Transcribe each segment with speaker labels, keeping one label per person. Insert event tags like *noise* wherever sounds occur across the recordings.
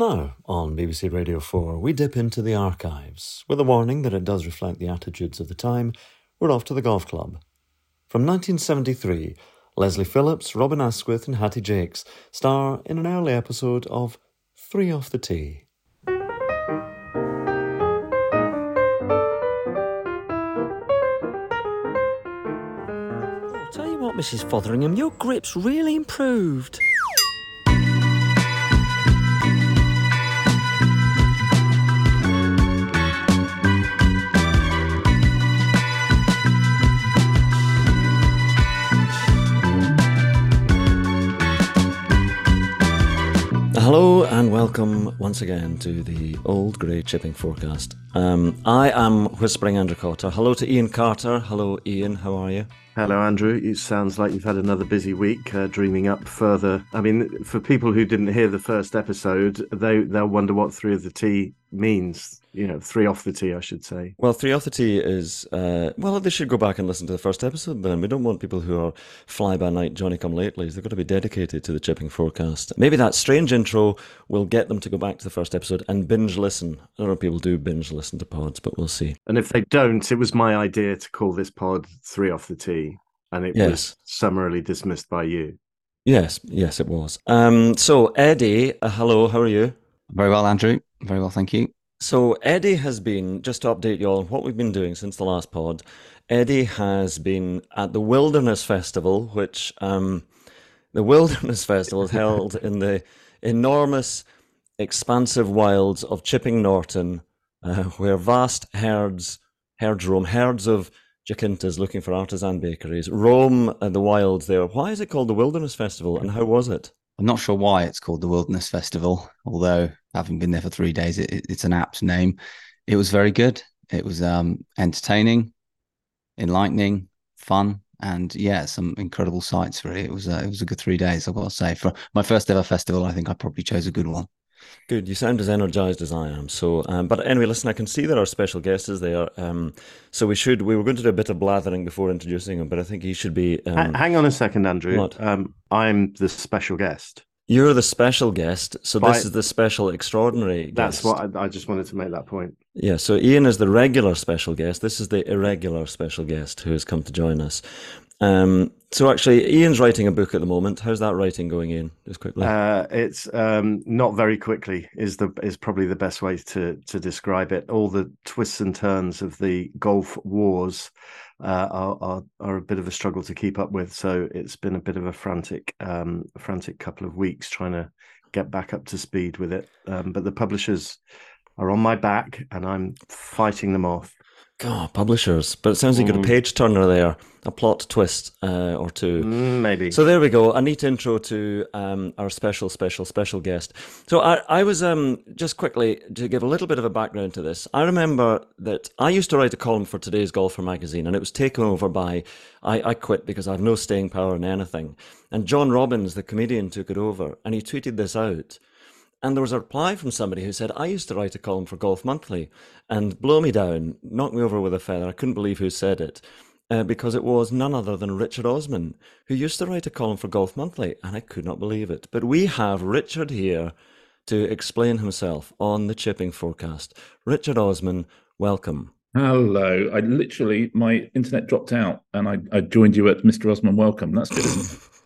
Speaker 1: Now, on BBC Radio 4, we dip into the archives. With a warning that it does reflect the attitudes of the time, we're off to the golf club. From 1973, Leslie Phillips, Robin Asquith, and Hattie Jacques star in an early episode of Three Off the Tee.
Speaker 2: Oh, tell you what, Mrs. Fotheringham, your grip's really improved.
Speaker 1: Hello and welcome once again to the Old Grey Chipping Forecast. Um, I am Whispering Andrew Carter. Hello to Iain Carter. Hello, Iain. How are you?
Speaker 3: Hello, Andrew. It sounds like you've had another busy week, uh, dreaming up further. I mean, for people who didn't hear the first episode, they they'll wonder what three of the tee means. You know, three off the tee, I should say.
Speaker 1: Well, three off the tee is uh, well. They should go back and listen to the first episode. Then we don't want people who are fly by night Johnny come latelys. They've got to be dedicated to the chipping forecast. Maybe that strange intro will get them to go back to the first episode and binge listen. I don't know if people do binge listen to pods, but we'll see.
Speaker 3: And if they don't, it was my idea to call this pod three off the tee, and it
Speaker 1: Yes.
Speaker 3: was summarily dismissed by you.
Speaker 1: Yes, yes, it was. Um, so Eddie, uh, hello. How are you?
Speaker 4: Very well, Andrew. Very well, thank you.
Speaker 1: So Eddie has been just to update you all on what we've been doing since the last pod. Eddie has been at the Wilderness Festival, which um, the Wilderness *laughs* Festival is held in the enormous, expansive wilds of Chipping Norton, uh, where vast herds, herds roam, herds of Jacintas looking for artisan bakeries roam uh, the wilds there. Why is it called the Wilderness Festival, and how was it?
Speaker 4: I'm not sure why it's called the Wilderness Festival, although having been there for three days, it, it- it's an apt name. It was very good. It was um, entertaining, enlightening, fun, and yeah, some incredible sights for it. It was a, it was a good three days. I've got to say, for my first ever festival, I think I probably chose a good one.
Speaker 1: Good. You sound as energized as I am. So, um, but anyway, listen. I can see that our special guest is there. Um, so we should. We were going to do a bit of blathering before introducing him, but I think he should be.
Speaker 3: Ha-
Speaker 1: Um,
Speaker 3: Hang on a second, Andrew. Um, I'm the special guest.
Speaker 1: You're the special guest, so this is the special extraordinary.
Speaker 3: That's
Speaker 1: guest.
Speaker 3: what I, I just wanted to make that point.
Speaker 1: Yeah. So Iain is the regular special guest. This is the irregular special guest who has come to join us. Um, so actually, Iain's writing a book at the moment. How's that writing going, Iain? Just quickly.
Speaker 3: Uh, it's um, not very quickly is the is probably the best way to to describe it. All the twists and turns of the Gulf wars uh, are, are are a bit of a struggle to keep up with. So it's been a bit of a frantic um, frantic couple of weeks trying to get back up to speed with it. Um, but the publishers are on my back, and I'm fighting them off.
Speaker 1: God, publishers. But it sounds like you got a
Speaker 3: Mm.
Speaker 1: page turner there, a plot twist uh, or two.
Speaker 3: Mm, maybe.
Speaker 1: So there we go. A neat intro to um, our special, special, special guest. So I, I was um, just quickly to give a little bit of a background to this. I remember that I used to write a column for today's Golfer magazine, and it was taken over by. I, I quit because I have no staying power in anything. And John Robbins, the comedian, took it over, and he tweeted this out. And there was a reply from somebody who said, I used to write a column for Golf Monthly and blow me down, knock me over with a feather. I couldn't believe who said it uh, because it was none other than Richard Osman, who used to write a column for Golf Monthly, and I could not believe it. But we have Richard here to explain himself on the chipping forecast. Richard Osman, welcome.
Speaker 5: Hello. I literally my internet dropped out and I, I joined you at Mr. Osman Welcome. That's good.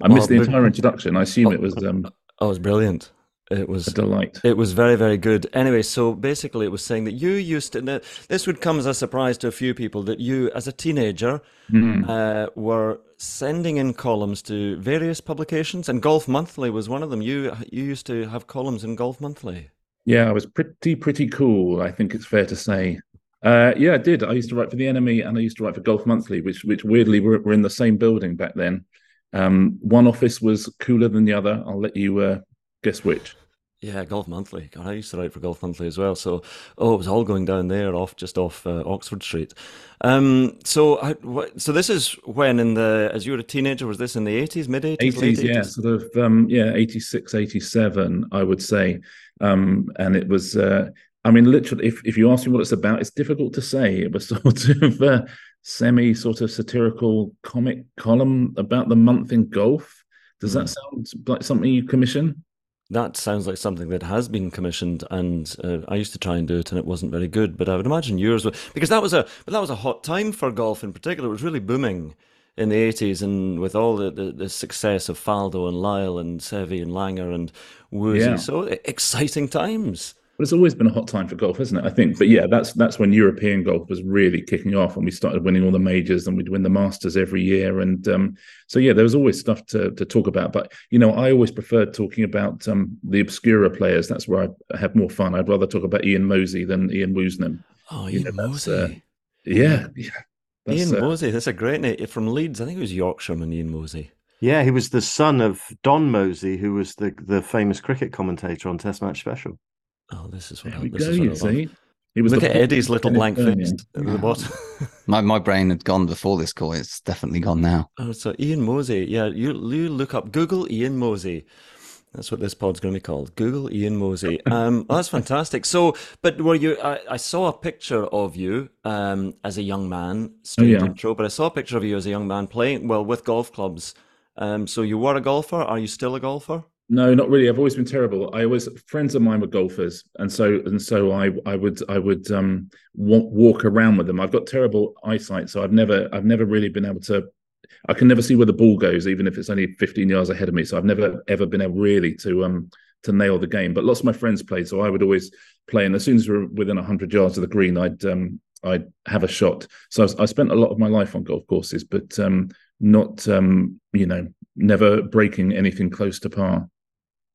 Speaker 5: I missed the *laughs*
Speaker 1: Oh, but-
Speaker 5: entire introduction. I assume it was um,
Speaker 1: Oh, it was brilliant. It was
Speaker 5: a delight.
Speaker 1: It was very, very good. Anyway, so basically, it was saying that you used to. This would come as a surprise to a few people that you, as a teenager,
Speaker 5: Mm.
Speaker 1: uh, were sending in columns to various publications, and Golf Monthly was one of them. You you used to have columns in Golf Monthly.
Speaker 5: Yeah, I was pretty pretty cool. I think it's fair to say. Uh, yeah, I did. I used to write for the NME and I used to write for Golf Monthly, which which weirdly were, were in the same building back then. Um, one office was cooler than the other. I'll let you uh, guess which.
Speaker 1: Yeah, Golf Monthly. God, I used to write for Golf Monthly as well. So, oh, it was all going down there, off just off uh, Oxford Street. Um, so, I, what, so this is when in the as you were a teenager. Was this in the eighties, mid eighties,
Speaker 5: 80s, yeah, sort of, um, yeah, 86, 87, I would say. Um, and it was, uh, I mean, literally, if, if you ask me what it's about, it's difficult to say. It was *laughs* sort of a semi sort of satirical comic column about the month in golf. Does that sound like something you commission?
Speaker 1: That sounds like something that has been commissioned, and uh, I used to try and do it, and it wasn't very good. But I would imagine yours, was, because that was a but that was a hot time for golf in particular. It was really booming in the eighties, and with all the, the, the, success of Faldo and Lyle and Seve and Langer and Woosie, yeah. so exciting times.
Speaker 5: But it's always been a hot time for golf, hasn't it? I think. But yeah, that's that's when European golf was really kicking off, and we started winning all the majors, and we'd win the Masters every year. And um, so yeah, there was always stuff to to talk about. But you know, I always preferred talking about um, the obscura players. That's where I have more fun. I'd rather talk about Ian Mosey than Ian Woosnam.
Speaker 1: Oh, Ian know, Mosey.
Speaker 5: Uh, yeah, yeah.
Speaker 1: Ian uh, Mosey. That's a great name from Leeds. I think it was Yorkshireman. Ian Mosey.
Speaker 3: Yeah, he was the son of Don Mosey, who was the the famous cricket commentator on Test Match Special.
Speaker 1: Oh, this is what,
Speaker 5: there we
Speaker 1: this
Speaker 5: go.
Speaker 1: Is
Speaker 5: what you see,
Speaker 1: he was. Look at Eddie's little blank face at the bottom. *laughs*
Speaker 4: my my brain had gone before this call. It's definitely gone now.
Speaker 1: Oh, so Ian Mosey. Yeah, you you look up Google Ian Mosey. That's what this pod's going to be called. Google Ian Mosey. *laughs* Um, oh, that's fantastic. So, but were you? I, I saw a picture of you um, as a young man. Strange oh, yeah. intro, but I saw a picture of you as a young man playing well with golf clubs. Um, so you were a golfer. Are you still a golfer?
Speaker 5: No, not really. I've always been terrible. I always friends of mine were golfers, and so and so I I would I would um walk around with them. I've got terrible eyesight, so I've never I've never really been able to. I can never see where the ball goes, even if it's only 15 yards ahead of me. So I've never ever been able really to um to nail the game. But lots of my friends played, so I would always play. And as soon as we are within 100 yards of the green, I'd um I'd have a shot. So I, I spent a lot of my life on golf courses, but um not um you know never breaking anything close to par.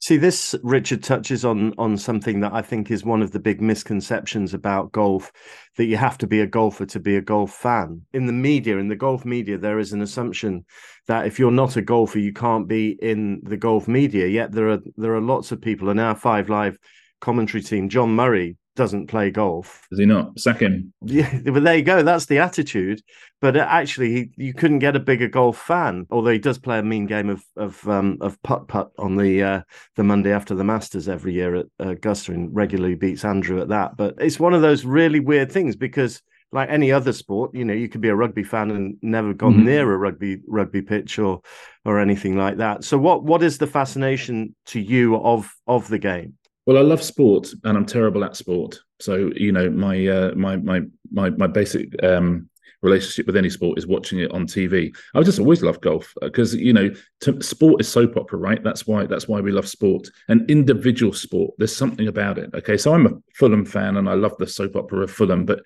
Speaker 3: See, this Richard touches on on something that I think is one of the big misconceptions about golf that you have to be a golfer to be a golf fan. In the media, in the golf media, there is an assumption that if you're not a golfer, you can't be in the golf media. Yet there are there are lots of people, and our Five Live commentary team, John Murray doesn't play golf.
Speaker 5: Does he not? Second.
Speaker 3: Yeah, but there you go. That's the attitude. But actually, he, you couldn't get a bigger golf fan. Although he does play a mean game of of um, of putt putt on the uh, the Monday after the Masters every year at Augusta, and regularly beats Andrew at that. But it's one of those really weird things because. Like any other sport, you know, you could be a rugby fan and never gone mm-hmm. near a rugby rugby pitch or or anything like that. So, what what is the fascination to you of of the game?
Speaker 5: Well, I love sport, and I'm terrible at sport. So you know, my uh, my my my my basic um, relationship with any sport is watching it on TV. I just always loved golf because you know, sport is soap opera, right? That's why that's why we love sport and individual sport. There's something about it. Okay, so I'm a Fulham fan, and I love the soap opera of Fulham, but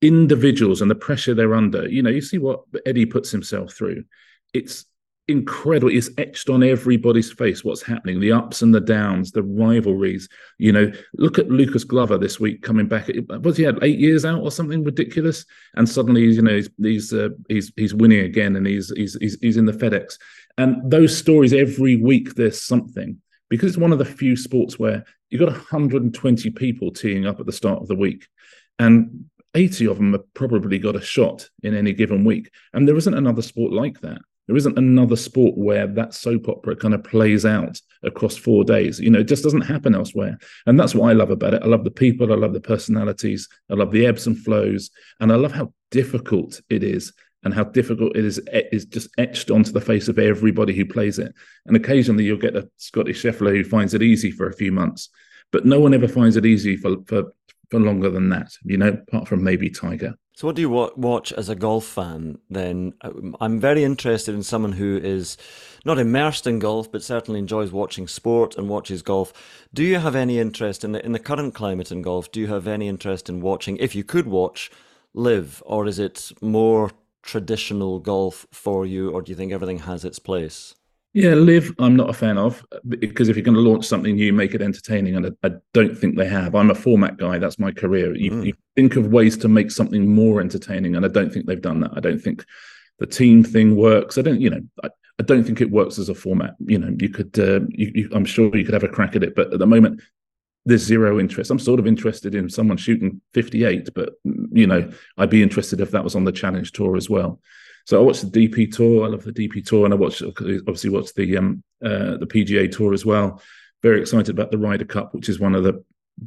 Speaker 5: individuals and the pressure they're under. You know, you see what Eddie puts himself through. It's incredible. It's etched on everybody's face what's happening, the ups and the downs, the rivalries. You know, look at Lucas Glover this week coming back. Was he had eight years out or something ridiculous? And suddenly, you know, he's he's uh, he's, he's winning again, and he's, he's he's he's in the FedEx. And those stories every week, there's something because it's one of the few sports where you've got 120 people teeing up at the start of the week, and 80 of them have probably got a shot in any given week. And there isn't another sport like that. There isn't another sport where that soap opera kind of plays out across four days. You know, it just doesn't happen elsewhere. And that's what I love about it. I love the people, I love the personalities, I love the ebbs and flows, and I love how difficult it is and how difficult it is is just etched onto the face of everybody who plays it. And occasionally you'll get a Scottie Scheffler who finds it easy for a few months, but no one ever finds it easy for for for longer than that. You know, apart from maybe Tiger.
Speaker 1: So, what do you watch as a golf fan then? Um, I'm very interested in someone who is not immersed in golf, but certainly enjoys watching sport and watches golf. Do you have any interest in the, in the current climate in golf? Do you have any interest in watching, if you could watch, LIV? or is it more traditional golf for you, or do you think everything has its place?
Speaker 5: Yeah, LIV. I'm not a fan of because if you're going to launch something new, make it entertaining. And I, I don't think they have. I'm a format guy. That's my career. You, mm. you, think of ways to make something more entertaining. And I don't think they've done that. I don't think the team thing works. I don't, you know, I, I don't think it works as a format. You know, you could, uh, you, you, I'm sure you could have a crack at it. But at the moment, there's zero interest. I'm sort of interested in someone shooting 58, but, you know, I'd be interested if that was on the challenge tour as well. So I watched the DP tour. I love the DP tour, and I watched obviously watched the um, uh, the PGA tour as well. Very excited about the Ryder Cup, which is one of the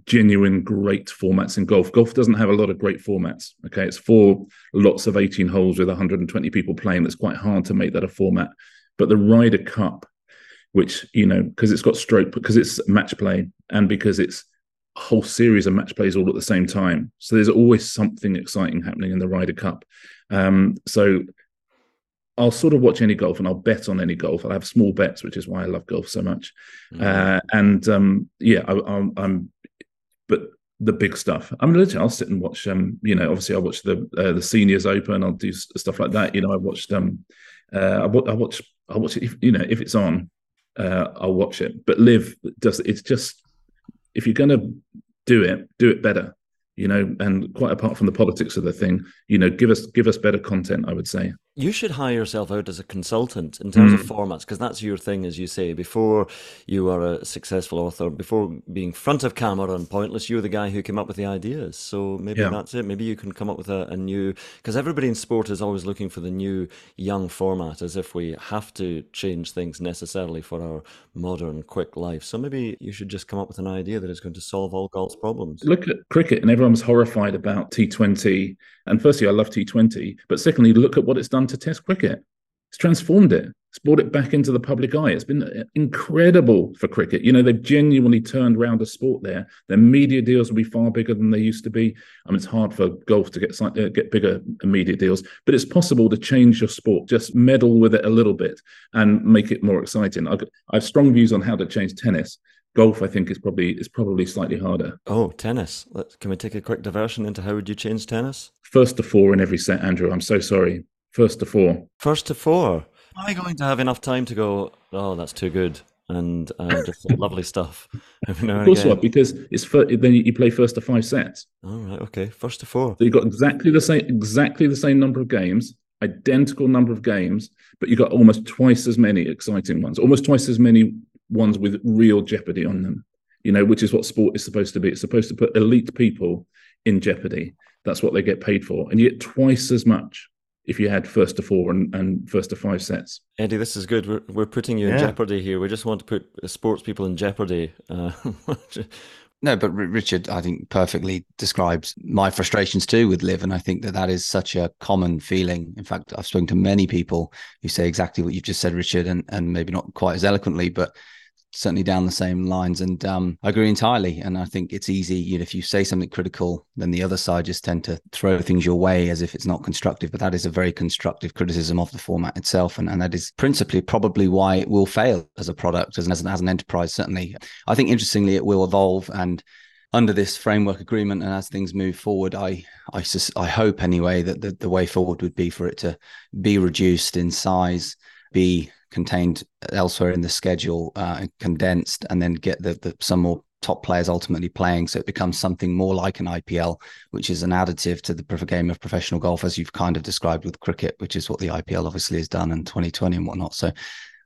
Speaker 5: genuine great formats in golf. Golf doesn't have a lot of great formats. Okay, it's four lots of 18 holes with 120 people playing. That's quite hard to make that a format. But the Ryder Cup which you know because it's got stroke because it's match play and because it's a whole series of match plays all at the same time. So there's always something exciting happening in the Ryder Cup. Um, so I'll sort of watch any golf and I'll bet on any golf. I'll have small bets, which is why I love golf so much. Mm-hmm. Uh, and um, yeah, I, am but the big stuff. I'm legit. I'll sit and watch. Um, you know, obviously I watch the uh, the seniors open. I'll do stuff like that. You know, I watched. Um, uh, I, I watch. I watch it. If, you know, if it's on, uh, I'll watch it. But LIV does. It's just if you're going to do it, do it better you know and quite apart from the politics of the thing you know give us give us better content i would say
Speaker 1: you should hire yourself out as a consultant in terms mm. of formats because that's your thing as you say. Before you are a successful author before being front of camera and pointless you're the guy who came up with the ideas. So maybe yeah. that's it. Maybe you can come up with a, a new because everybody in sport is always looking for the new young format as if we have to change things necessarily for our modern quick life. So maybe you should just come up with an idea that is going to solve all golf's problems.
Speaker 5: Look at cricket and everyone was horrified about t20 and firstly i love t20 but secondly look at what it's done to Test cricket. It's transformed it. It's brought it back into the public eye. It's been incredible for cricket. You know, they've genuinely turned around the sport there. Their media deals will be far bigger than they used to be. I mean, it's hard for golf to get uh, get bigger media deals, but it's possible to change your sport. Just meddle with it a little bit and make it more exciting. I have strong views on how to change tennis. Golf, I think, is probably is probably slightly harder.
Speaker 1: Oh, tennis! Let's, can we take a quick diversion into how would you change tennis?
Speaker 5: First to four in every set, Andrew. I'm so sorry first to four.
Speaker 1: First to four. Am I going to have enough time to go? Oh, that's too good, and uh, just *laughs* lovely stuff.
Speaker 5: of course, what? Because it's for, then you play first to five sets.
Speaker 1: All right, okay, first to four.
Speaker 5: So you've got exactly the same, exactly the same number of games, identical number of games, but you've got almost twice as many exciting ones, almost twice as many ones with real jeopardy on them. You know, which is what sport is supposed to be. It's supposed to put elite people in jeopardy. That's what they get paid for, and you get twice as much if you had first to four and, and first to five sets.
Speaker 1: Eddie, this is good. We're, we're putting you in jeopardy here. We just want to put sports people in jeopardy. Uh, *laughs*
Speaker 4: no, but Richard, I think perfectly describes my frustrations too with LIV, and I think that that is such a common feeling. In fact, I've spoken to many people who say exactly what you've just said, Richard, and and maybe not quite as eloquently, but certainly down the same lines. And um, I agree entirely. And I think it's easy, you know, if you say something critical, then the other side just tend to throw things your way as if it's not constructive. But that is a very constructive criticism of the format itself. And, and that is principally probably why it will fail as a product, as as an, as an enterprise, certainly. I think interestingly, it will evolve and under this framework agreement and as things move forward, I I, I hope anyway that the, the way forward would be for it to be reduced in size, be contained elsewhere in the schedule, uh, condensed, and then get the, the some more top players ultimately playing. So it becomes something more like an IPL, which is an additive to the game of professional golf, as you've kind of described with cricket, which is what the IPL obviously has done in 2020 and whatnot. So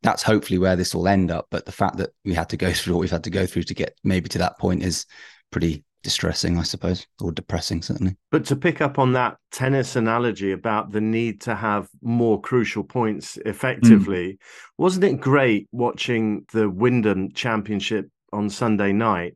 Speaker 4: that's hopefully where this will end up. But the fact that we had to go *laughs* through what we've had to go through to get maybe to that point is pretty distressing, I suppose, or depressing, certainly.
Speaker 3: But to pick up on that tennis analogy about the need to have more crucial points effectively, mm. wasn't it great watching the Wyndham Championship on Sunday night,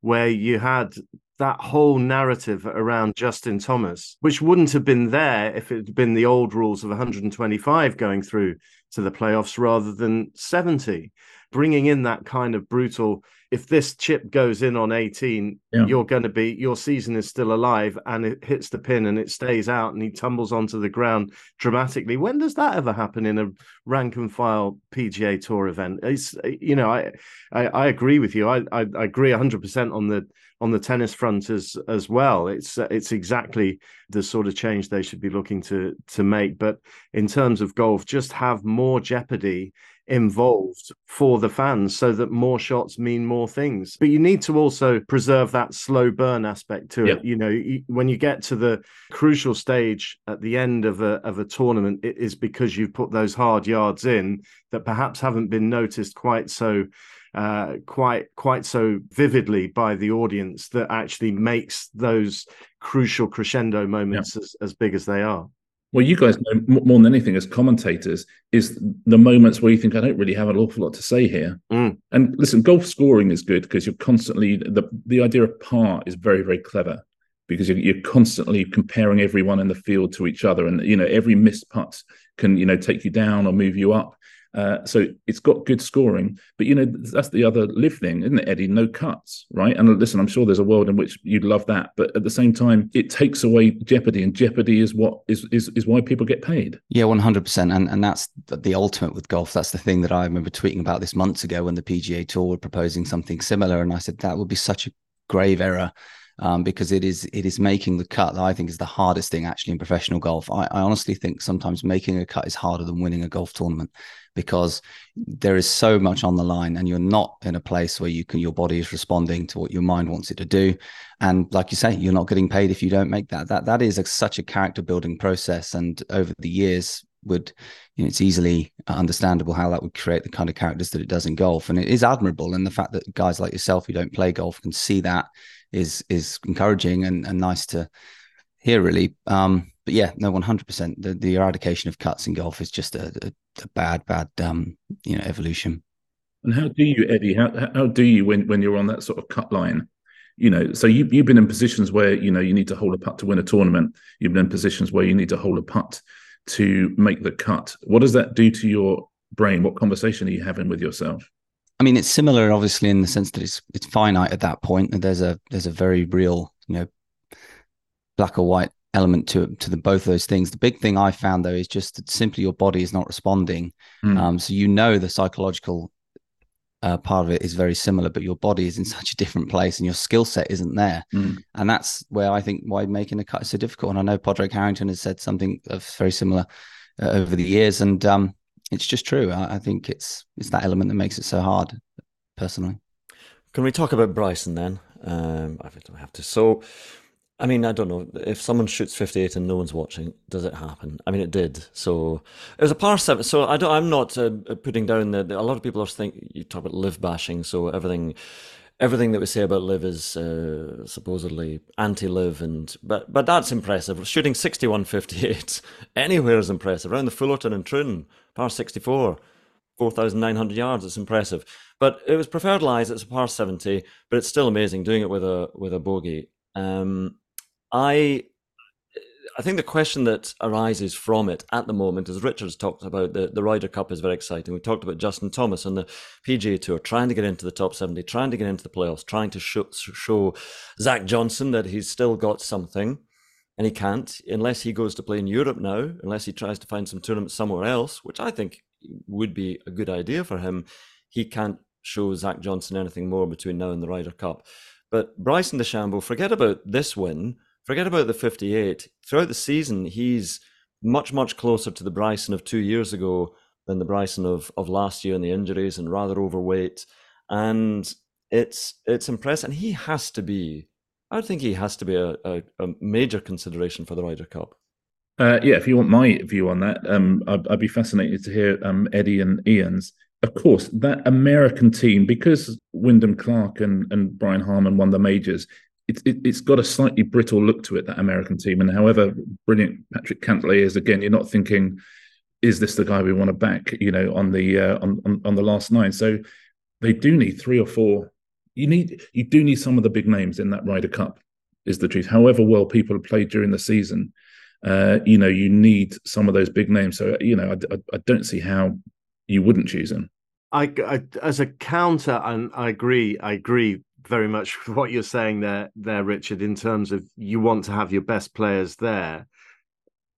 Speaker 3: where you had that whole narrative around Justin Thomas, which wouldn't have been there if it had been the old rules of 125 going through to the playoffs rather than 70, bringing in that kind of brutal if this chip goes in on 18, yeah. you're going to be your season is still alive and it hits the pin and it stays out and he tumbles onto the ground dramatically. When does that ever happen in a rank and file PGA Tour event? It's you know I I, I agree with you. I, I, I agree 100 percent on the on the tennis front as as well. It's it's exactly the sort of change they should be looking to to make. But in terms of golf, just have more jeopardy involved for the fans so that more shots mean more things. But you need to also preserve that slow burn aspect to it. You know when you get to the crucial stage at the end of a of a tournament it is because you've put those hard yards in that perhaps haven't been noticed quite so uh, quite quite so vividly by the audience that actually makes those crucial crescendo moments as, as big as they are
Speaker 5: well, you guys know more than anything as commentators is the moments where you think I don't really have an awful lot to say here. Mm. And listen, golf scoring is good because you're constantly the the idea of par is very very clever because you're, you're constantly comparing everyone in the field to each other, and you know every missed putt can you know take you down or move you up. Uh, so it's got good scoring, but you know that's the other LIV thing, isn't it, Eddie? No cuts, right? And listen, I'm sure there's a world in which you'd love that, but at the same time, it takes away jeopardy, and jeopardy is what is is, is why people get paid.
Speaker 4: Yeah, 100, percent and and that's the ultimate with golf. That's the thing that I remember tweeting about this months ago when the PGA Tour were proposing something similar, and I said that would be such a grave error um, because it is it is making the cut that I think is the hardest thing actually in professional golf. I, I, honestly think sometimes making a cut is harder than winning a golf tournament because there is so much on the line, and you're not in a place where you can your body is responding to what your mind wants it to do, and like you say, you're not getting paid if you don't make that. That that is a, such a character building process, and over the years would you know it's easily understandable how that would create the kind of characters that it does in golf and it is admirable and the fact that guys like yourself who don't play golf can see that is is encouraging and, and nice to hear really. Um but yeah no 100% the, the eradication of cuts in golf is just a, a, a bad bad um you know evolution.
Speaker 5: And how do you eddie how, how do you when when you're on that sort of cut line? You know so you, you've been in positions where you know you need to hold a putt to win a tournament. You've been in positions where you need to hold a putt to make the cut. What does that do to your brain? What conversation are you having with yourself
Speaker 4: I mean, it's similar, obviously, in the sense that it's it's finite at that point. And there's a there's a very real, you know, black or white element to to the both of those things. The big thing I found though is just that simply your body is not responding. Mm. Um, so you know the psychological uh, part of it is very similar, but your body is in *laughs* such a different place and your skill set isn't there. Mm. And that's where I think why making a cut is so difficult. And I know Padraig Harrington has said something of very similar uh, over the years. And um, it's just true. I, I, think it's it's that element that makes it so hard, personally.
Speaker 1: Can we talk about Bryson then? Um, I have to. So, I mean, I don't know if someone shoots fifty-eight and no one's watching, does it happen? I mean, it did. So it was a par seven. So I don't. I'm not uh, putting down that a lot of people are think you talk about LIV bashing. So everything everything that we say about LIV is uh, supposedly anti-LIV, and but but that's impressive. Shooting sixty-one fifty-eight *laughs* anywhere is impressive. Around the Fullerton and Troon, par sixty-four, four thousand nine hundred yards. It's impressive. But it was preferred lies. It's a par seventy, but it's still amazing doing it with a with a bogey. Um, I I think the question that arises from it at the moment, as Richard's talked about, the, the Ryder Cup is very exciting. We talked about Justin Thomas on the PGA Tour trying to get into the top 70, trying to get into the playoffs, trying to show, show Zach Johnson that he's still got something. And he can't unless he goes to play in Europe now, unless he tries to find some tournament somewhere else, which I think would be a good idea for him. He can't show Zach Johnson anything more between now and the Ryder Cup. But Bryson DeChambeau, forget about this win forget about the 58. Throughout the season, he's much, much closer to the Bryson of two years ago than the Bryson of, of last year and the injuries and rather overweight. And it's it's impressive. And he has to be, I think he has to be a, a, a major consideration for the Ryder Cup.
Speaker 5: Uh, yeah, if you want my view on that, um, I'd, I'd, be fascinated to hear um, Eddie and Iain's. Of course, that American team, because Wyndham Clark and, and Brian Harman won the majors, it, it, has got a slightly brittle look to it, that American team. And however brilliant Patrick Cantlay is, again, you're not thinking, is this the guy we want to back, you know, on the uh, on, on, on the last nine? So they do need three or four. You need you do need some of the big names in that Ryder Cup, is the truth. However well people have played during the season, uh, you know, you need some of those big names. So you know, I, I, I don't see how you wouldn't choose them.
Speaker 3: I, I, as a counter, and I agree. I agree very much *laughs* what you're saying there, there, Richard, in terms of you want to have your best players there.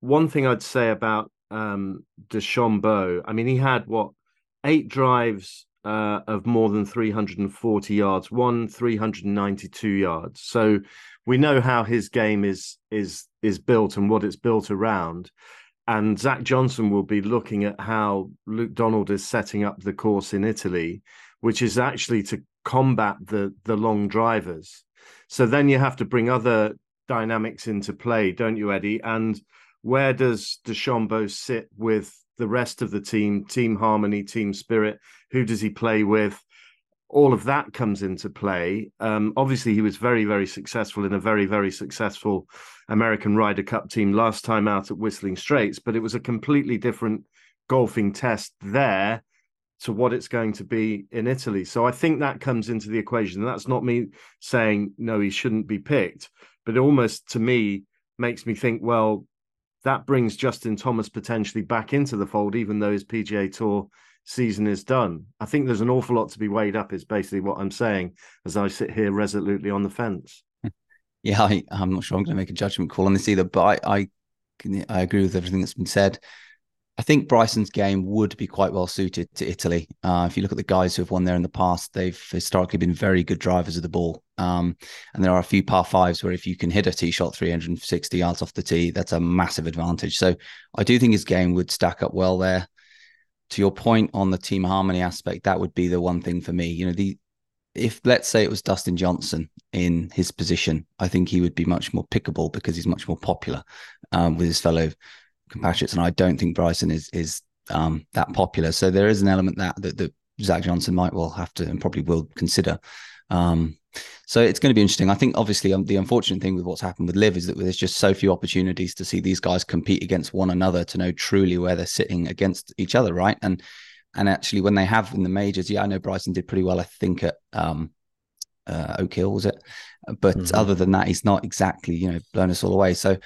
Speaker 3: One thing I'd say about um, DeChambeau, I mean, he had what eight drives uh, of more than 340 yards, one 392 yards. So we know how his game is is is built and what it's built around. And Zach Johnson will be looking at how Luke Donald is setting up the course in Italy, which is actually to combat the the long drivers. So then you have to bring other dynamics into play, don't you, Eddie? And where does DeChambeau sit with the rest of the team, team harmony, team spirit? Who does he play with? All of that comes into play. Um, obviously, he was very, very successful in a very, very successful American Ryder Cup team last time out at Whistling Straits, but it was a completely different golfing test there to what it's going to be in Italy. So I think that comes into the equation. And that's not me saying, no, he shouldn't be picked, but almost to me makes me think, well, that brings Justin Thomas potentially back into the fold, even though his PGA Tour season is done. I think there's an awful lot to be weighed up. Is basically what I'm saying as I sit here resolutely on the fence. *laughs*
Speaker 4: Yeah, I, am not sure I'm going to make a judgment call on this either, but I, I, I agree with everything that's been said. I think Bryson's game would be quite well suited to Italy. Uh, if you look at the guys who have won there in the past, they've historically been very good drivers of the ball. Um, and there are a few par fives where if you can hit a tee shot 360 yards off the tee, that's a massive advantage. So I do think his game would stack up well there. To your point on the team harmony aspect, that would be the one thing for me. You know, the if let's say it was Dustin Johnson in his position, I think he would be much more pickable because he's much more popular um, with his fellow compatriots, and I don't think Bryson is is um, that popular. So there is an element that, that that Zach Johnson might well have to and probably will consider. Um, so it's going to be interesting. I think obviously um, the unfortunate thing with what's happened with LIV is that there's just so few opportunities to see these guys compete against one another to know truly where they're sitting against each other, right? And and actually when they have in the majors, yeah, I know Bryson did pretty well. I think at um, uh, Oak Hill was it, but mm-hmm. other than that, he's not exactly you know blown us all away. So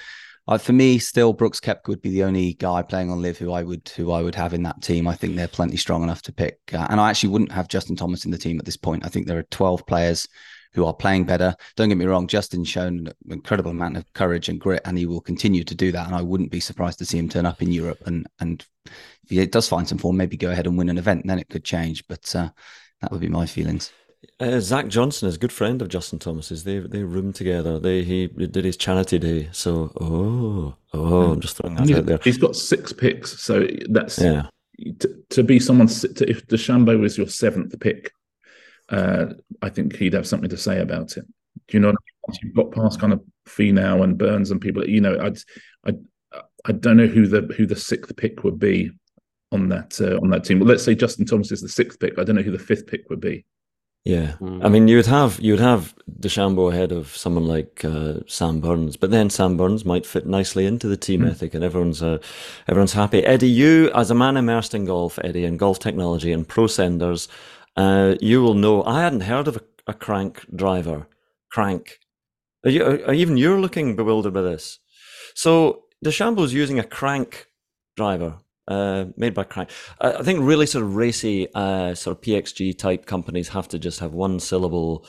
Speaker 4: uh, for me, still Brooks Koepka would be the only guy playing on LIV who I would who I would have in that team. I think they're plenty strong enough to pick, uh, and I actually wouldn't have Justin Thomas in the team at this point. I think there are twelve players who are playing better. Don't get me wrong, Justin's shown an incredible amount of courage and grit, and he will continue to do that. And I wouldn't be surprised to see him turn up in Europe and and if he does find some form, maybe go ahead and win an event. Then it could change, but uh, that would be my feelings.
Speaker 1: Uh, Zach Johnson is a good friend of Justin Thomas's. They they room together. They he did his charity day. So oh oh, I'm just throwing that
Speaker 5: he's,
Speaker 1: out there.
Speaker 5: He's got six picks, so that's yeah. To, to be someone to, if DeChambeau was your seventh pick, uh, I think he'd have something to say about it. Do you know? Once you've got past kind of Finau and Burns and people, you know, I'd, I, I don't know who the who the sixth pick would be on that uh, on that team. Well, let's say Justin Thomas is the sixth pick. I don't know who the fifth pick would be.
Speaker 1: Yeah, mm. I mean, you would have you would have DeChambeau ahead of someone like uh, Sam Burns, but then Sam Burns might fit nicely into the team mm. ethic, and everyone's uh, everyone's happy. Eddie, you as a man immersed in golf, Eddie, and golf technology and pro senders, uh, you will know. I hadn't heard of a, a crank driver. Crank. Are you, are, even you're looking bewildered by this? So DeChambeau's using a crank driver uh, made by Crank. I think really sort of racy, uh, sort of PXG type companies have to just have one syllable,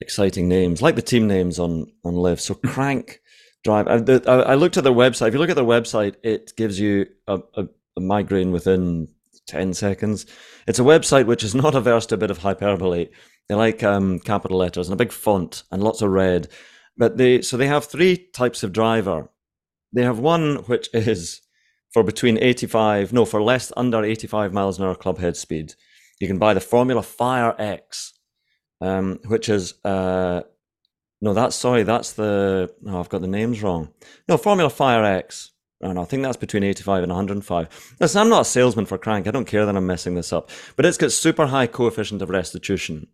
Speaker 1: exciting names like the team names on on LIV. So Crank Drive. I, the, I, looked at their website. If you look at their website, it gives you a, a, a migraine within ten seconds. It's a website which is *laughs* not averse to a bit of hyperbole. They like um, capital letters and a big font and lots of red. But they so they have three types of driver. They have one which is for between 85, no, for less under 85 miles an hour club head speed, you can buy the Formula Fire X, um, which is, uh, no, that's, sorry, that's the, no, I've got the names wrong. No, Formula Fire X. And I think that's between 85 and 105. Listen, I'm not a salesman for Crank. I don't care that I'm messing this up. But it's got super high coefficient of restitution.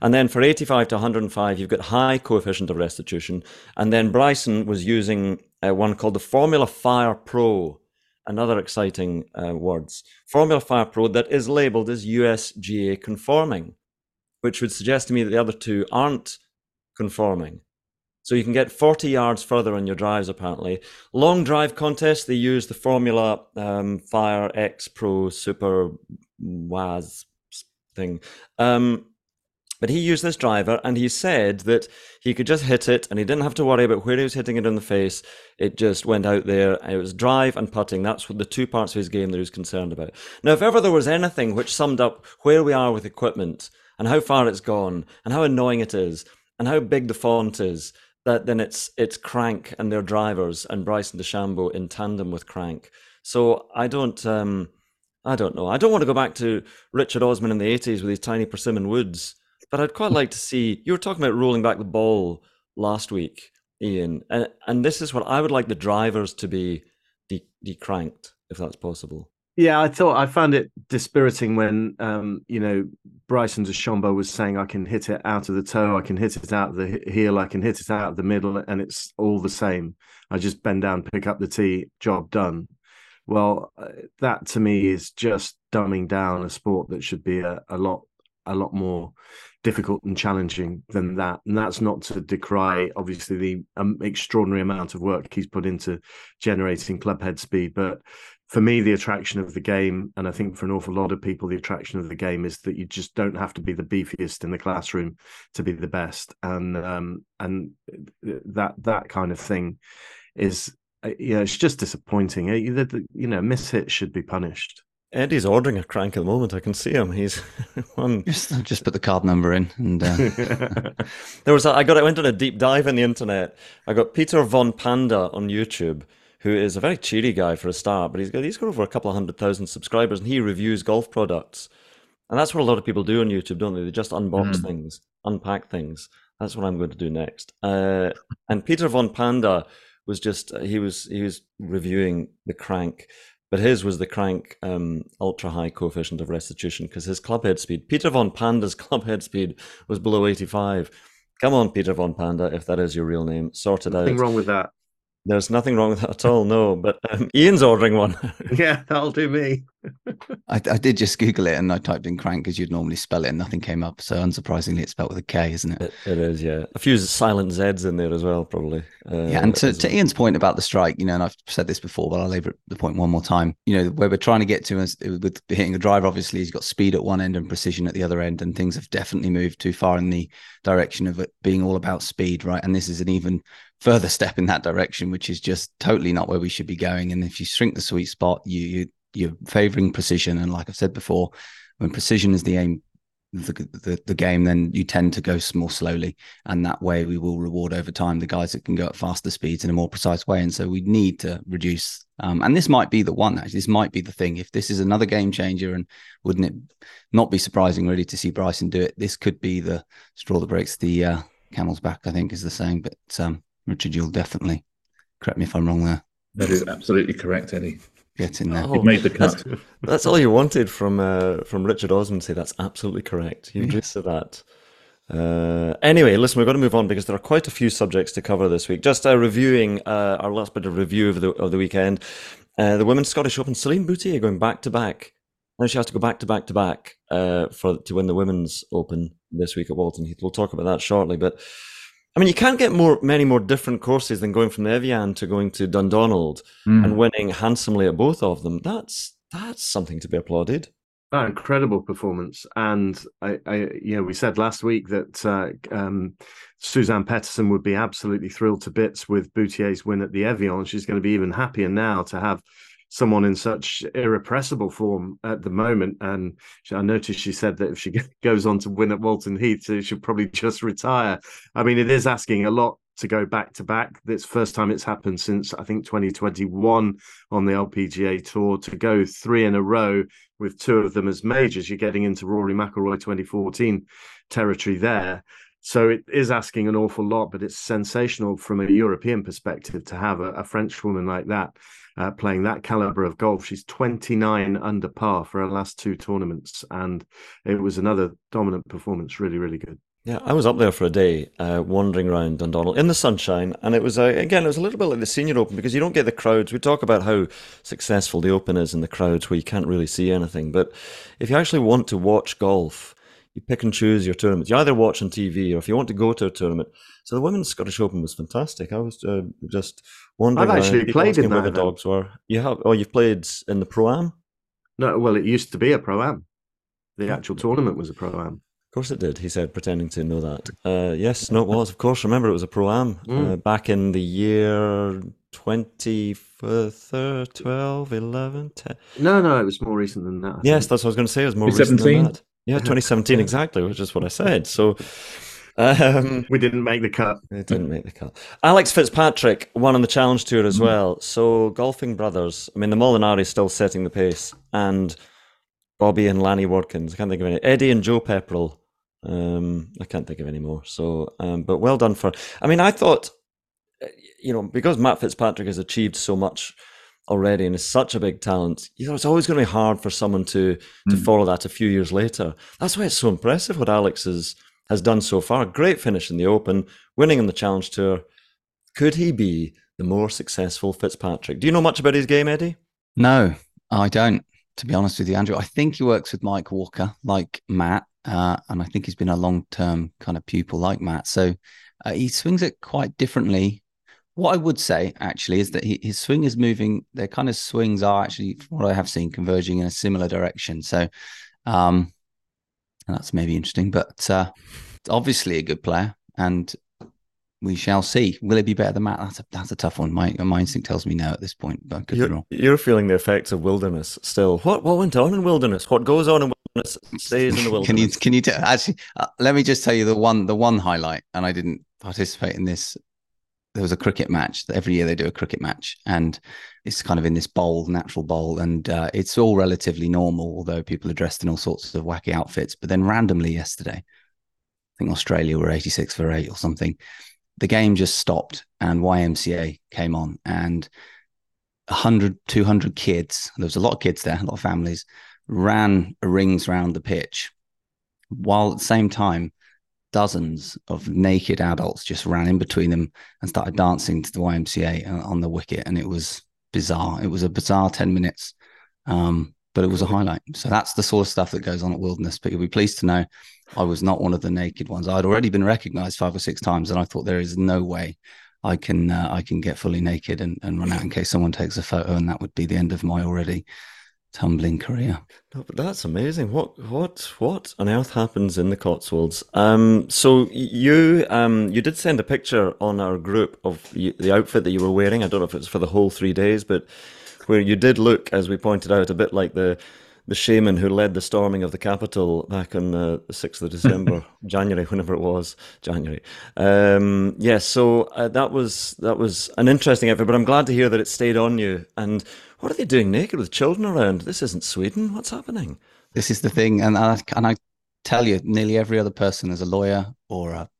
Speaker 1: And then for 85 to 105, you've got high coefficient of restitution. And then Bryson was using uh, one called the Formula Fire Pro another exciting uh, words. Formula Fire Pro that is labeled as USGA conforming, which would suggest to me that the other two aren't conforming. So you can get 40 yards further on your drives, apparently. Long drive contest, they use the Formula um, Fire X Pro Super WAS thing. Um, but he used this driver and he said that he could just hit it and he didn't have to worry about where he was hitting it in the face. It just went out there. It was drive and putting. That's what the two parts of his game that he was concerned about. Now, if ever there was anything which summed up where we are with equipment and how far it's gone and how annoying it is and how big the font is, that then it's it's Crank and their drivers and Bryson DeChambeau in tandem with Crank. So I don't um I don't know. I don't want to go back to Richard Osman in the 80s with his tiny persimmon woods but I'd quite like to see. You were talking about rolling back the ball last week, Iain, and and this is what I would like the drivers to be de- decranked, if that's possible.
Speaker 3: Yeah, I thought I found it dispiriting when um, you know Bryson DeChambeau was saying I can hit it out of the toe, I can hit it out of the heel, I can hit it out of the middle, and it's all the same. I just bend down, pick up the tee, job done. Well, uh, that to me is just dumbing down a sport that should be a, a lot a lot more difficult and challenging than that. And that's not to decry, obviously, the um, extraordinary amount of work he's put into generating club head speed. But for me, the attraction of the game, and I think for an awful lot of people, the attraction of the game is that you just don't have to be the beefiest in the classroom to be the best, and um, and that that kind of thing is, uh, yeah, it's just disappointing. You know, miss hits should be punished.
Speaker 1: Eddie's ordering a crank at the moment. I can see him. He's *laughs* one.
Speaker 4: Just, just put the card number in, and uh... *laughs*
Speaker 1: there was. A, I got. I went on a deep dive in the internet. I got Peter von Panda on YouTube, who is a very cheery guy for a start, but he's got he's got over a couple of hundred thousand subscribers, and he reviews golf products. And that's what a lot of people do on YouTube, don't they? They just unbox mm. things, unpack things. That's what I'm going to do next. Uh, and Peter von Panda was just he was he was reviewing the crank but his was the crank um, ultra high coefficient of restitution because his club head speed, Peter von Panda's *laughs* club head speed was below 85. Come on, Peter von Panda, if that is your real name, sort it
Speaker 3: Nothing
Speaker 1: out.
Speaker 3: Nothing wrong with that.
Speaker 1: There's nothing wrong with that at all, no. But um, Iain's ordering one. *laughs*
Speaker 3: yeah, that'll do me.
Speaker 4: I, I, did just Google it and I typed in crank as you'd normally spell it and nothing came up. So unsurprisingly, it's spelled with a K, isn't it?
Speaker 1: It, it is, yeah. A few silent Zs in there as well, probably.
Speaker 4: Uh, yeah, and to, to Iain's point about the strike, you know, and I've said this before, but I'll labour the point one more time. You know, where we're trying to get to is with hitting a driver, obviously, he's got speed at one end and precision at the other end, and things have definitely moved too far in the direction of it being all about speed, right? And this is an even further step in that direction, which is just totally not where we should be going. And if you shrink the sweet spot, you, you you're favoring precision. And like I've said before, when precision is the aim, the, the, the game, then you tend to go more slowly, and that way we will reward over time the guys that can go at faster speeds in a more precise way. And so we need to reduce. Um, and this might be the one. Actually, this might be the thing. If this is another game changer, and wouldn't it not be surprising really to see Bryson do it? This could be the straw that breaks the uh, camel's back. I think is the saying. But um, Richard, you'll definitely correct me if I'm wrong there.
Speaker 5: That is absolutely correct, Eddie.
Speaker 4: Get in there.
Speaker 5: Oh, made the cut.
Speaker 1: That's, *laughs* that's, all you wanted from uh, from Richard Osman. Say that's absolutely correct. You agreed to that. Uh, anyway, listen, we're going to move on because there are quite a few subjects to cover this week. Just uh, reviewing uh, our last bit of review of the of the weekend. Uh, the Women's Scottish Open, Celine Boutier going back to back. Now she has to go back to back to back uh, for to win the Women's Open this week at Walton Heath. We'll talk about that shortly, but I mean, you can't get more many more different courses than going from the Evian to going to Dundonald mm. and winning handsomely at both of them. That's that's something to be applauded.
Speaker 3: Oh, incredible performance, and I, I, you know, we said last week that uh, um, Suzann Pettersen would be absolutely thrilled to bits with Boutier's win at the Evian. She's going to be even happier now to have someone in such irrepressible form at the moment. And I noticed she said that if she *laughs* goes on to win at Walton Heath, she should probably *laughs* just retire. I mean, it is asking a lot to go back to back. It's first time it's happened since I think 2021 on the LPGA tour to go three in a row with two of them as majors. You're getting into Rory McIlroy 2014 territory there. So it is asking an awful lot, but it's sensational from a European perspective to have a, a French woman like that uh, playing that caliber of golf. She's 29 under par for her last two tournaments, and it was another dominant performance. Really, really good.
Speaker 1: Yeah, I was up there for a day, uh, wandering around Dundonald in the sunshine, and it was uh, again, it was a little bit like the Senior Open because you don't get the crowds. We talk about how successful the Open is in the crowds where you can't really see anything, but if you actually want to watch golf, you pick and choose your tournaments. You either watch on TV or if you want to go to a tournament. So the Women's Scottish Open was fantastic. I was uh, just wondering.
Speaker 3: I've actually played in
Speaker 1: that. Where the dogs were. You have? Oh, you've played in the pro am.
Speaker 3: No, well, it used to be a pro am. The actual tournament was a pro am.
Speaker 1: Of course it did. He said, pretending to know that. Uh, yes, no, it was. Of course, remember it was a pro am mm. uh, back in the year 2012, 11, 10.
Speaker 3: No, no, it was more recent than that. I
Speaker 1: yes, think. that's what I was going to say. It was more recent than that. Yeah, *laughs* 2017 exactly, which is what I said. So
Speaker 3: um, we didn't make the cut. *laughs*
Speaker 1: It didn't make the cut. Alex Fitzpatrick won on the Challenge Tour as mm. well. So golfing brothers. I mean, the Molinari is still setting the pace, and Bobby and Lanny Wadkins. I can't think of any. Eddie and Joe Pepperell. Um, I can't think of any more. So, um, but well done for. I mean, I thought, you know, because Matt Fitzpatrick has achieved so much already and is such a big talent, you know, it's always going to be hard for someone to to mm. follow that a few years later. That's why it's so impressive what Alex has has done so far. Great finish in the Open, winning in the Challenge Tour. Could he be the more successful Fitzpatrick? Do you know much about his game, Eddie?
Speaker 4: No, I don't. To be honest with you, Andrew, I think he works with Mike Walker, like Matt, uh, and I think he's been a long-term kind of pupil, like Matt. So uh, he swings it quite differently What I would say actually is that he, his swing is moving. Their kind of swings are actually, from what I have seen, converging in a similar direction. So, um, that's maybe interesting. But uh, obviously a good player, and we shall see. Will it be better than Matt? That's a that's a tough one. My my instinct tells me no at this point, but I could
Speaker 1: you're,
Speaker 4: be wrong.
Speaker 1: You're feeling the effects of wilderness still. What what went on in wilderness? What goes on in wilderness stays in the *laughs* wilderness.
Speaker 4: can you can you t- actually uh, let me just tell you the one the one highlight, and I didn't participate in this. There was a cricket match. Every year they do a cricket match, and it's kind of in this bowl, natural bowl, and uh, it's all relatively normal, although people are dressed in all sorts of wacky outfits. But then randomly yesterday, I think Australia were 86 for eight or something the game just stopped and YMCA came on and 100, 200 kids, there was a lot of kids there, a lot of families, ran rings around the pitch while at the same time, dozens of naked adults just ran in between them and started dancing to the YMCA on the wicket. And it was bizarre. It was a bizarre 10 minutes. Um, but it was a highlight. So that's the sort of stuff that goes on at Wilderness. But you'll be pleased to know I was not one of the naked ones. I'd already been recognized five or six times, and I thought there is no way I can uh, I can get fully naked and, and run out in case someone takes a photo, and that would be the end of my already tumbling career.
Speaker 1: No, but that's amazing. What what what on earth happens in the Cotswolds? Um, so you um you did send a picture on our group of the outfit that you were wearing. I don't know if it's for the whole three days, but where you did look, as we pointed out, a bit like the the shaman who led the storming of the Capitol back on the sixth of December, *laughs* January, whenever it was, January. Um, yes, yeah, so uh, that was that was an interesting effort, but I'm glad to hear that it stayed on you. And what are they doing naked with children around? This isn't Sweden. What's happening?
Speaker 4: This is the thing, and I, and I tell you, nearly every other person is a lawyer or a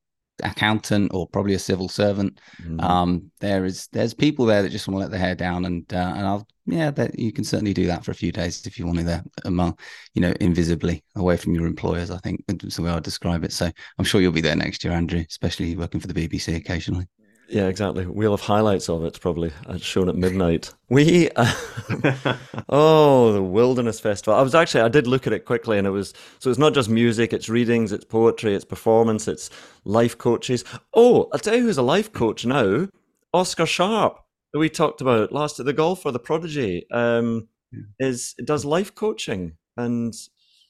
Speaker 4: accountant or probably a civil servant. Mm. Um, there is there's people there that just want to let their hair down, and uh, and I'll yeah, that you can certainly do that for a few days if you want to there among you know invisibly away from your employers. I think is the way I describe it. So I'm sure you'll be there next year, Andrew, especially working for the BBC occasionally.
Speaker 1: Yeah, exactly. We'll have highlights of it probably shown at midnight. We, uh, *laughs* oh, the Wilderness Festival. I was actually, I did look at it quickly, and it was so it's not just music, it's readings, it's poetry, it's performance, it's life coaches. Oh, I'll tell you who's a life coach now Oscar Sharpe, that we talked about last at the golfer, the prodigy, um, yeah. is does life coaching and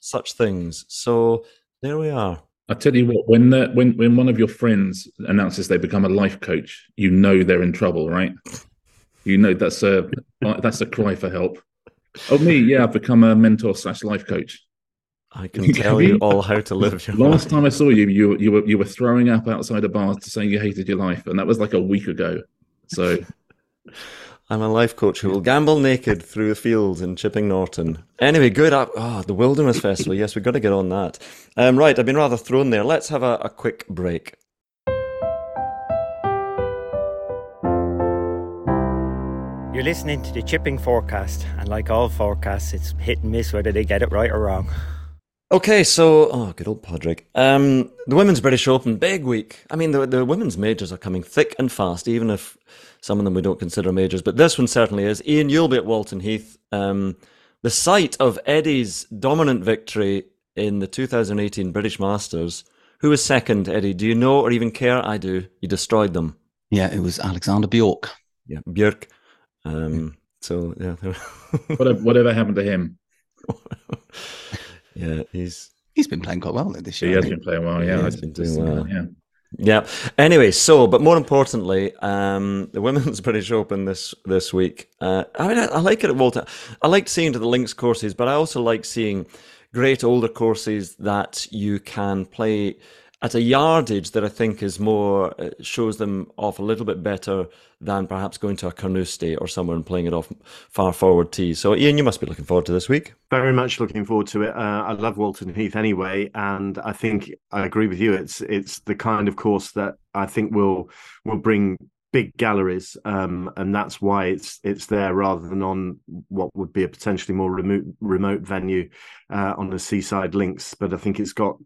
Speaker 1: such things. So there we are.
Speaker 5: I tell you what, when the, when when one of your friends announces they become a life coach, you know they're in trouble, right? You know that's a that's a cry for help. Oh me, yeah, I've become a mentor slash life coach.
Speaker 1: I can tell you all how to live your
Speaker 5: Last
Speaker 1: life.
Speaker 5: time I saw you, you you were you were throwing up outside a bar to say you hated your life, and that was like a week ago. So
Speaker 1: I'm a life coach who will gamble naked through the fields in Chipping Norton. Anyway, good up. Oh, the Wilderness Festival. Yes, we've got to get on that. Um, right, I've been rather thrown there. Let's have a, a quick break.
Speaker 2: You're listening to the Chipping Forecast, and like all forecasts, it's hit and miss whether they get it right or wrong.
Speaker 1: Okay, so oh, good old Padraig. Um, the Women's British Open, big week. I mean, the the women's majors are coming thick and fast, even if some of them we don't consider majors, but this one certainly is. Iain, you'll be at Walton Heath, um, the site of Eddie's dominant victory in the 2018 British Masters. Who was second, Eddie? Do you know or even care? I do. You destroyed them.
Speaker 4: Yeah, it was Alexander Björk.
Speaker 1: Yeah, Björk. Um, so yeah, *laughs*
Speaker 5: whatever, whatever happened to him? *laughs*
Speaker 1: yeah, he's
Speaker 4: he's been playing quite well this year.
Speaker 5: He has been playing well. Yeah,
Speaker 1: yeah he's been doing well.
Speaker 5: Yeah.
Speaker 1: Yeah. Anyway, so but more importantly, um, the women's *laughs* British Open this this week. Uh, I mean, I, I, like it at Walton. I like seeing to the links courses, but I also like seeing great older courses that you can play at a yardage that I think is more uh, shows them off a little bit better than perhaps going to a Carnoustie or somewhere and playing it off far forward tees. So, Iain, you must be looking forward to this week.
Speaker 3: Very much looking forward to it. Uh, I love Walton Heath anyway, and I think I agree with you. It's it's the kind of course that I think will will bring big galleries, um, and that's why it's it's there rather than on what would be a potentially more remote remote venue uh, on the seaside links. But I think it's got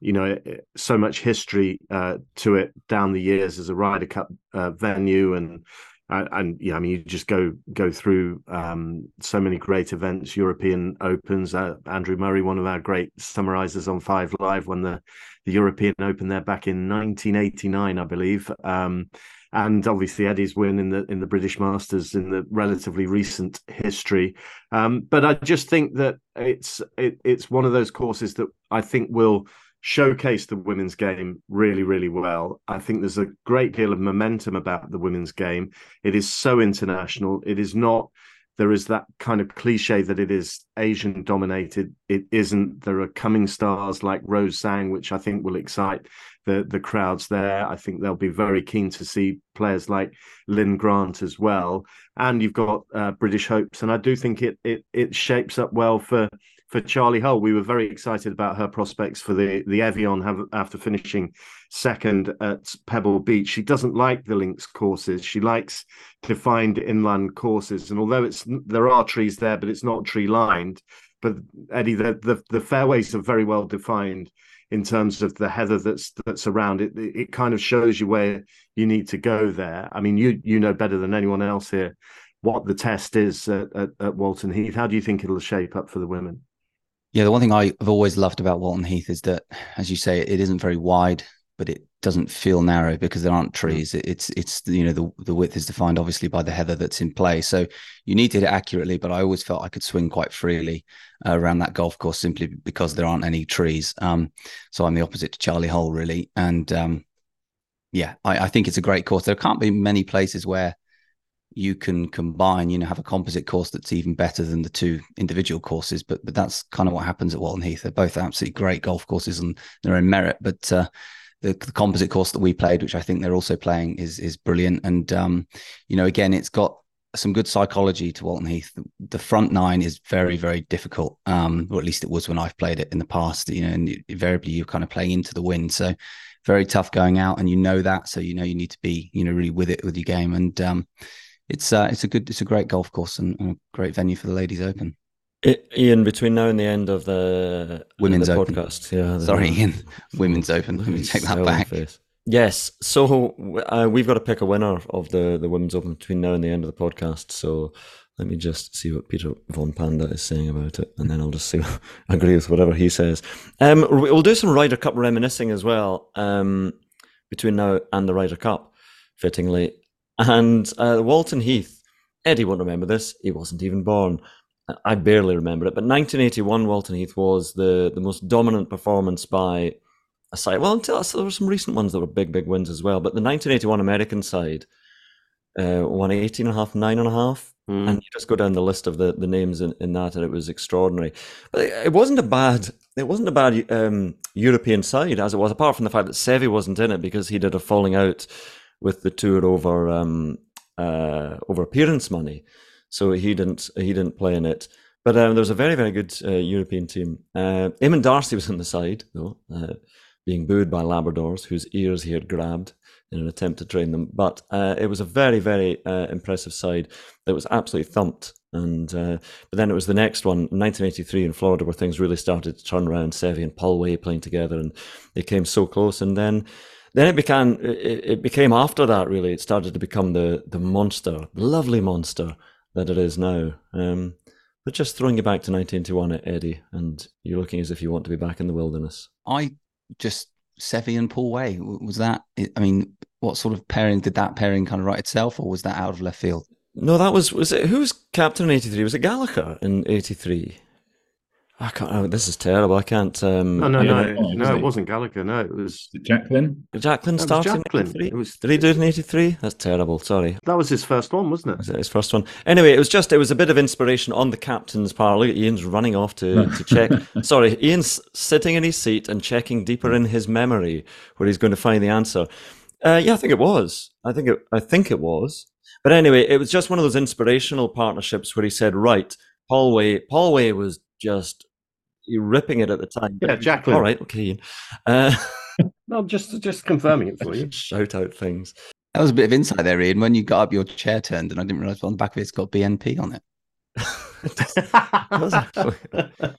Speaker 3: you know so much history uh, to it down the years as a Ryder Cup uh, venue, and and, and yeah, I mean, you just go go through um, so many great events, European Opens. Uh, Andrew Murray, one of our great summarizers on Five Live, won the the European Open there back in 1989, I believe. Um, and obviously Eddie's win in the in the British Masters in the relatively recent history. Um, but I just think that it's it, it's one of those courses that I think will showcase the women's game really, really well. I think there's a great deal of momentum about the women's game. It is so international. It is not there is that kind of cliche that it is Asian dominated. It isn't. There are coming stars like Rose Zhang, which I think will excite the the crowds there. I think they'll be very keen to see players like Linn Grant as well. And you've got uh, British hopes, and I do think it it it shapes up well for for Charley Hull. We were very excited about her prospects for the the Evian have, after finishing second at Pebble Beach. She doesn't like the links courses. She likes defined inland courses, and although it's there are trees there, but it's not tree lined. But Eddie, the, the the fairways are very well defined in terms of the heather that's that's around it. It kind of shows you where you need to go there. I mean, you you know better than anyone else here what the test is at, at, at Walton Heath. How do you think it'll shape up for the women?
Speaker 4: Yeah, the one thing I've always loved about Walton Heath is that, as you say, it isn't very wide, but it doesn't feel narrow because there aren't mm. trees. It's it's you know the the width is defined obviously by the heather that's in play. So you need to hit it accurately, but I always felt I could swing quite freely uh, around that golf course simply because there aren't any trees. Um, so I'm the opposite to Charley Hull really, and um, yeah, I, I think it's a great course. There can't be many places where you can combine, you know, have a composite course that's even better than the two individual courses. But but that's kind of what happens at Walton Heath. They're both absolutely great golf courses and they're in merit. But uh, the, the, composite course that we played, which I think they're also playing, is is brilliant. And um, you know, again, it's got some good psychology to Walton Heath. The, front nine is very very difficult, um, or at least it was when I've played it in the past. You know, and invariably you're kind of playing into the wind, so very tough going out, and you know that. So you know you need to be you know really with it with your game and. Um, it's uh, it's a good, it's a great golf course and, and a great venue for the Ladies Open.
Speaker 1: Iain, between now and the end of the
Speaker 4: women's
Speaker 1: the
Speaker 4: open.
Speaker 1: podcast, yeah.
Speaker 4: Sorry, Iain, women's open. Let me take that back.
Speaker 1: Face. Yes, so uh, we've got to pick a winner of the the women's open between now and the end of the podcast. So let me just see what Peter von Panda is saying about it, and then I'll just see, *laughs* agree with whatever he says. Um, we'll do some Ryder Cup reminiscing as well um, between now and the Ryder Cup, fittingly. And uh, Walton Heath, Eddie won't remember this. He wasn't even born. I barely remember it. But 1981 Walton Heath was the, the most dominant performance by a side. Well, until so there were some recent ones that were big, big wins as well. But the 1981 American side uh, won 18 and a half, nine and a half. Mm. And you just go down the list of the, the names in, in that, and it was extraordinary. But it wasn't a bad it wasn't a bad um, European side as it was, apart from the fact that Seve wasn't in it because he did a falling out with the tour over um, uh, over appearance money, so he didn't he didn't play in it. But um, there was a very very good uh, European team. Uh, Eamonn Darcy was *laughs* on the side though, uh, being booed by Labradors whose ears he had grabbed in an attempt to train them. But uh, it was a very very uh, impressive side that was absolutely thumped. And uh, but then it was the next one, 1983 in Florida, where things really started to turn around. Seve and Paul Way playing together, and they came so close. And then then it became it, became after that really it started to become the the monster, lovely monster that it is now. Um, but just throwing you back to 1921 Eddie, and you're looking as if you want to be back in the wilderness.
Speaker 4: I just Seve and Paul Way was that. I mean, what sort of pairing did that pairing kind of write itself, or was that out of left field?
Speaker 1: No, that was was it. Who was captain in '83? Was it Gallacher in '83? I can't. Oh, this is terrible. I can't. Um,
Speaker 3: no, no, no, no. no it wasn't Gallacher. No, it was
Speaker 5: Jacklin.
Speaker 1: Jacklin started in '83. Was... Did he do it in '83? That's terrible. Sorry.
Speaker 3: That was his first one, wasn't it?
Speaker 1: Was it his first one? Anyway, it was just. It was a bit of inspiration on the captain's part. Look at Iain's running off to to check. *laughs* Sorry, Iain's sitting in his seat and checking deeper in his memory where he's going to find the answer. Uh, yeah, I think it was. I think it. I think it was. But anyway, it was just one of those inspirational partnerships where he said, "Right, Paul Way. Paul Way was just ripping it at the time.
Speaker 3: Yeah, Jacklin.
Speaker 1: All right, okay. Uh, *laughs*
Speaker 3: no, just just confirming it for you. *laughs*
Speaker 1: Shout out things.
Speaker 4: That was a bit of insight there, Iain. When you got up, your chair turned, and I didn't realize on the back of it's got BNP on it. *laughs*
Speaker 1: does actually.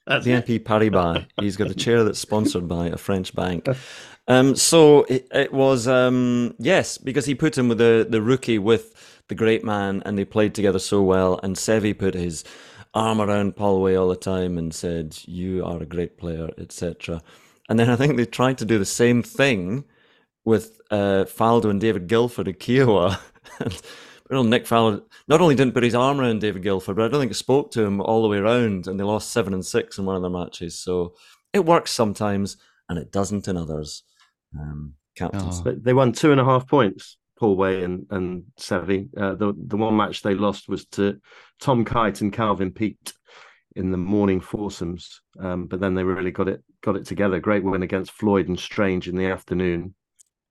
Speaker 1: BNP Paribas. He's got a chair that's sponsored by a French bank. Um, so it, it was um, yes, because he put him with the the rookie with the great man, and they played together so well. And Seve put his arm around Paul Way all the time and said, "You are a great player," etc. And then I think they tried to do the same thing with uh, Faldo and David Gilford at Kiawah. *laughs* well, Nick Faldo not only didn't put his arm around David Gilford, but I don't think it spoke to him all the way around, and they lost seven and six in one of their matches. So it works sometimes, and it doesn't in others. Um, captains.
Speaker 3: Oh. They won two and a half points. Paul Way and and Seve. Uh, the the one match they lost was to Tom Kite and Calvin Peete in the morning foursomes. Um, but then they really got it got it together. Great win against Floyd and Strange in the afternoon.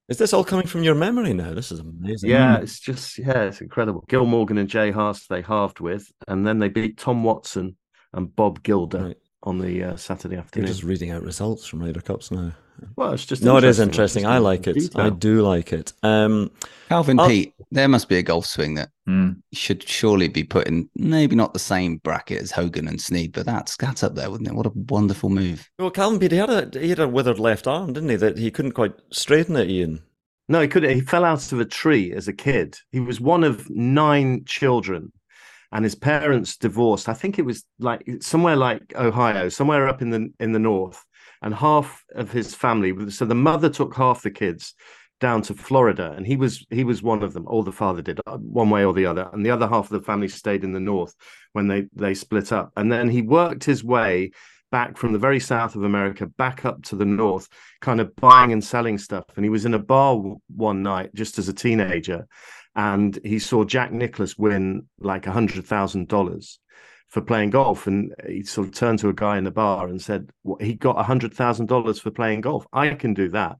Speaker 1: Is this all coming from your memory now? This is amazing.
Speaker 3: Yeah, it's just yeah, it's incredible. Gil Morgan and Jay Haas they halved with, and then they beat Tom Watson and Bob Gilder right. on the uh, Saturday afternoon.
Speaker 1: You're just reading out results from Ryder Cups now.
Speaker 3: Well, it's just
Speaker 1: no, it is interesting. I like it. Detail. I do like it. Um,
Speaker 4: Calvin I'll... Peete, there must be a golf swing that mm. should surely be put in maybe not the same bracket as Hogan and Snead, but that's that's up there, wouldn't it? What a wonderful move.
Speaker 1: Well, Calvin Peete, he had a he had a withered left arm, didn't he? That he couldn't quite straighten it, Iain.
Speaker 3: No, he couldn't. He fell out of a tree as a kid. He was one of nine children and his parents divorced. I think it was like somewhere like Ohio, somewhere up in the in the north and half of his family. So the mother took half the kids down to Florida, and he was he was one of them. Or the father did uh, one way or the other, and the other half of the family stayed in the north when they they split up. And then he worked his way back from the very south of America back up to the north, kind of buying and selling stuff. And he was in a bar one night just as a teenager, and he saw Jack Nicklaus win like a hundred thousand dollars for playing golf. And he sort of turned to a guy in the bar and said, well, he got a hundred thousand dollars for playing golf. I can do that.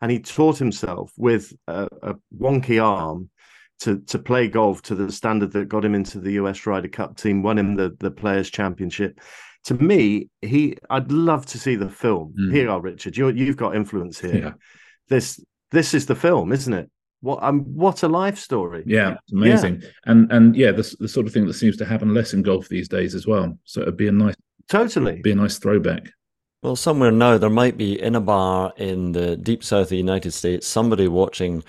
Speaker 3: And he taught himself with a, a, wonky arm to to play golf to the standard that got him into the US Ryder Cup team, won him the the Players Championship. To me, he I'd love to see the film. Mm. Here, are Richard. You you've got influence here. Yeah. This this is the film, isn't it? What um, what a life story!
Speaker 5: Yeah, amazing, yeah. and and yeah, the the sort of thing that seems to happen less in golf these days as well. So it'd be a nice,
Speaker 3: totally,
Speaker 5: be a nice throwback.
Speaker 1: Well, somewhere now there might be in a bar in the deep south of the United States somebody watching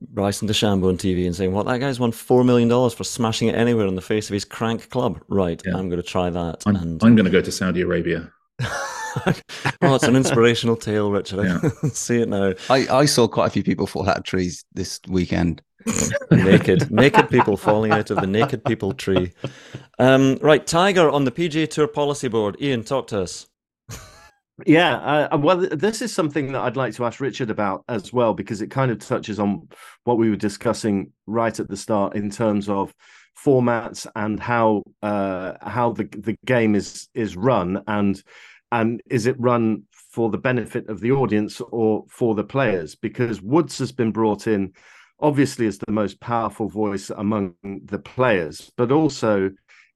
Speaker 1: Bryson DeChambeau on TV and saying, "What well, that guy's won four million dollars for smashing it anywhere in the face of his crank club." Right, yeah. I'm going to try that.
Speaker 5: I'm,
Speaker 1: and
Speaker 5: I'm going to go to Saudi Arabia. *laughs* *laughs*
Speaker 1: oh, it's an inspirational tale, Richard. Yeah. *laughs* see it now.
Speaker 4: I, I saw quite a few people fall out of trees this weekend. *laughs*
Speaker 1: naked, naked people falling out of the naked people tree. Um, right, Tiger on the PGA Tour policy board. Iain, talk to us.
Speaker 3: Yeah, uh, well, this is something that I'd like to ask Richard about as well because it kind of touches on what we were discussing right at the start in terms of formats and how uh, how the the game is is run and and is it run for the benefit of the audience or for the players? Because Woods has been brought in, obviously, as the most powerful voice among the players, but also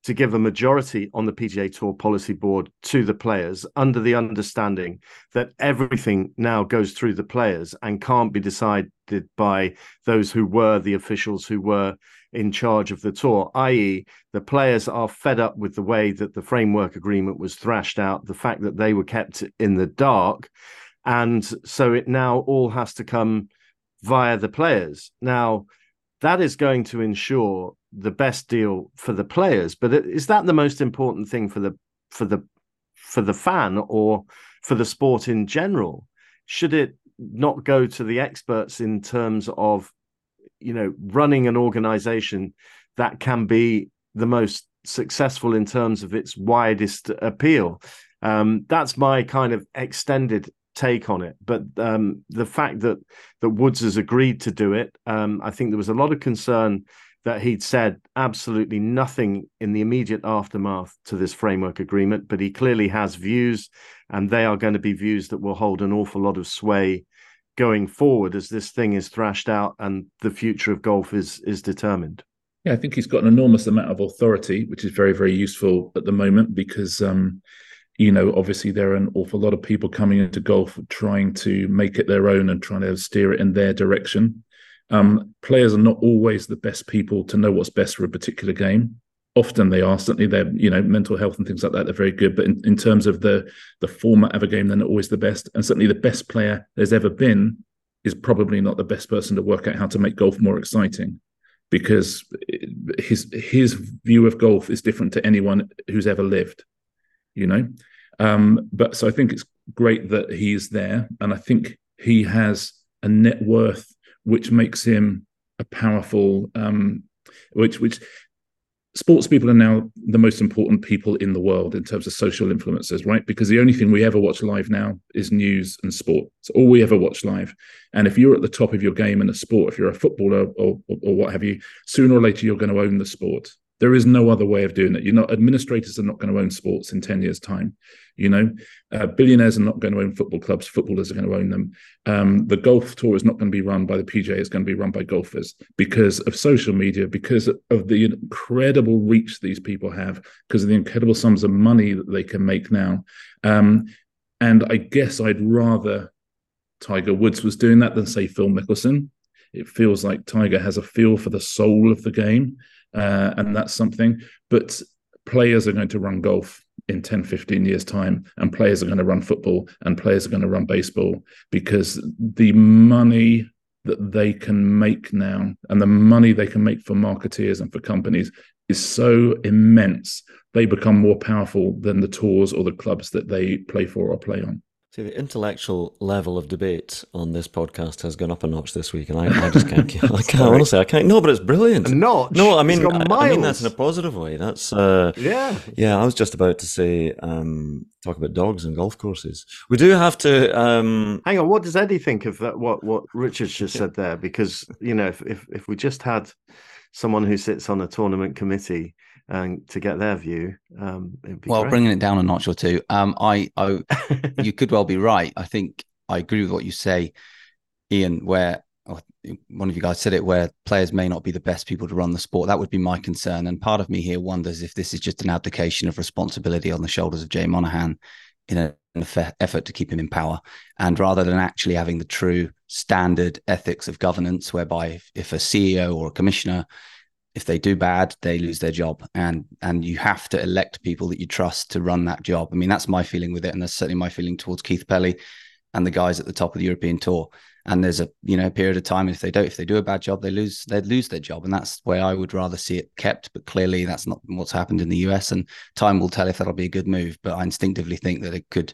Speaker 3: to give a majority on the PGA Tour policy board to the players under the understanding that everything now goes through the players and can't be decided by those who were the officials who were in charge of the tour, i.e., the players are fed up with the way that the framework agreement was thrashed out, the fact that they were kept in the dark. And so it now all has to come via the players. Now, that is going to ensure the best deal for the players. But is that the most important thing for the for the for the fan or for the sport in general? Should it not go to the experts in terms of you know running an organization that can be the most successful in terms of its widest appeal? Um, that's my kind of extended take on it. But um, the fact that that Woods has agreed to do it, um, I think there was a lot of concern that he'd said absolutely nothing in the immediate aftermath to this framework agreement, but he clearly has views, and they are going to be views that will hold an awful lot of sway going forward as this thing is thrashed out and the future of golf is is determined.
Speaker 5: Yeah, I think he's got an enormous amount of authority, which is very, very useful at the moment because um, you know, obviously there are an awful lot of people coming into golf trying to make it their own and trying to steer it in their direction. Um, players are not always the best people to know what's best for a particular game. often they are. Certainly their you know mental health and things like that they're very good. But in, in terms of the the format of a game they're not always the best. And certainly the best player there's ever been is probably not the best person to work out how to make golf more exciting. Because his his view of golf is different to anyone who's ever lived you know? Um, but so i think it's great that he's there. And i think he has a net worth which makes him a powerful um, which which sports people are now the most important people in the world in terms of social influencers, right? Because the only thing we ever watch live now is news and sport. It's all we ever watch live. And if you're at the top of your game in a sport, if you're a footballer or, or, or what have you, sooner or later you're going to own the sport. There is no other way of doing it. You're not administrators are not going to own sports in 10 years' time. You know, uh, billionaires are not going to own football clubs. Footballers are going to own them. Um, the golf tour is not going to be run by the PGA. It's going to be run by golfers because of social media, because of the incredible reach these people have, because of the incredible sums of money that they can make now. Um, and I guess I'd rather Tiger Woods was doing that than say Phil Mickelson. It feels like Tiger has a feel for the soul of the game uh, and that's something. But players are going to run golf in 10, 15 years' time, and players are going to run football, and players are going to run baseball because the money that they can make now and the money they can make for marketeers and for companies is so immense. They become more powerful than the tours or the clubs that they play for or play on.
Speaker 1: See, the intellectual level of debate on this podcast has gone up a notch this week, and I, I just can't. I *laughs* can't honestly. I can't. No, but it's brilliant.
Speaker 3: A notch.
Speaker 1: No, I mean, I, I mean that's in a positive way. That's uh,
Speaker 3: Yeah.
Speaker 1: yeah. I was just about to say um, talk about dogs and golf courses. We do have to. Um,
Speaker 3: Hang on, what does Eddie think of that? What what Richard's just said there? Because you know, if if, if we just had someone who sits on a tournament committee and to get their view, um, it'd be
Speaker 4: Well,
Speaker 3: great.
Speaker 4: bringing it down a notch or two. Um, I, I, *laughs* you could well be right. I think I agree with what you say, Iain. Where one of you guys said it, where players may not be the best people to run the sport. That would be my concern. And part of me here wonders if this is just an abdication of responsibility on the shoulders of Jay Monahan in an effort to keep him in power, and rather than actually having the true standard ethics of governance, whereby if, if a CEO or a commissioner if they do bad, they lose their job, and and you have to elect people that you trust to run that job. I mean, that's my feeling with it, and that's certainly my feeling towards Keith Pelley and the guys at the top of the European Tour. And there's a you know period of time if they don't if they do a bad job, they lose they lose their job, and that's where I would rather see it kept. But clearly, that's not what's happened in the US, and time will tell if that'll be a good move. But I instinctively think that it could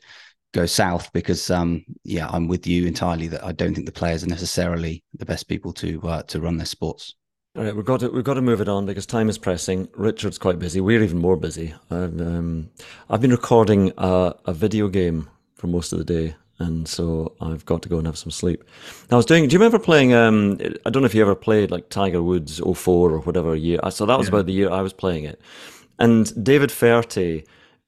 Speaker 4: go south because um yeah i'm with you entirely that i don't think the players are necessarily the best people to uh, to run their sports
Speaker 1: all right, we've got to we've got to move it on because time is pressing. Richard's quite busy. We're even more busy. And, um, I've been recording a, a video game for most of the day, and so I've got to go and have some sleep. I was doing. Do you remember playing? Um, I don't know if you ever played like Tiger Woods 04 or whatever year. So that was
Speaker 5: Yeah.
Speaker 1: about the year I was playing it. And David Feherty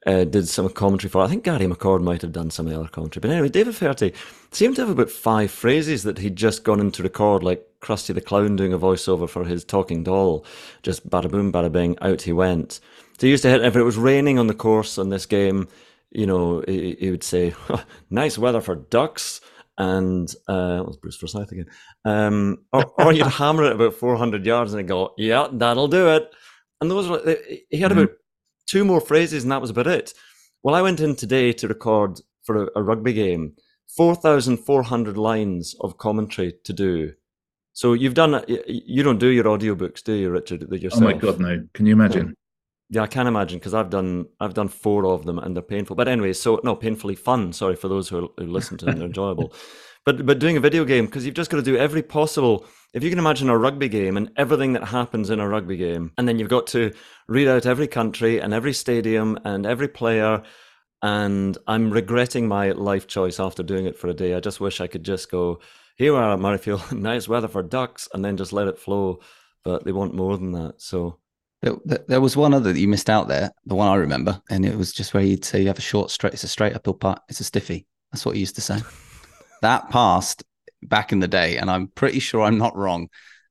Speaker 1: uh, did some commentary for. it. I think Gary McCord might have done some of the other commentary. But anyway, David Feherty seemed to have about five phrases that he'd just gone into record, like Krusty the Clown doing a voiceover for his talking doll. Just bada boom, bada bing, out he went. So he used to hit, if it was raining on the course on this game, you know, he, he would say, *laughs* nice weather for ducks. And uh, that was Bruce Forsyth again. Um, or, or you'd *laughs* hammer it about 400 yards and he'd go, yeah, that'll do it. And those were, he had
Speaker 5: Mhm.
Speaker 1: about two more phrases and that was about it. Well, I went in today to record for a, a rugby game, 4,400 lines of commentary to do. So you've done, you don't do your audiobooks, do you, Richard, that
Speaker 5: Oh my god, no! Can you imagine?
Speaker 1: Yeah, I can imagine because I've done I've done four of them and they're painful. But anyway, so no, painfully fun. Sorry for those who, who listen to them; they're enjoyable. *laughs* But but doing a video game because you've just got to do every possible. If you can imagine a rugby game and everything that happens in a rugby game, and then you've got to read out every country and every stadium and every player. And I'm regretting my life choice after doing it for a day. I just wish I could just go, here we are at Murrayfield, *laughs* nice weather for ducks, and then just let it flow. But they want more than that. So
Speaker 4: There, was one other that you missed out there, the one I remember, and it was just where you'd say you have a short straight, it's a straight uphill putt, it's a stiffy. That's what you used to say. *laughs* that passed back in the day, and I'm pretty sure I'm not wrong,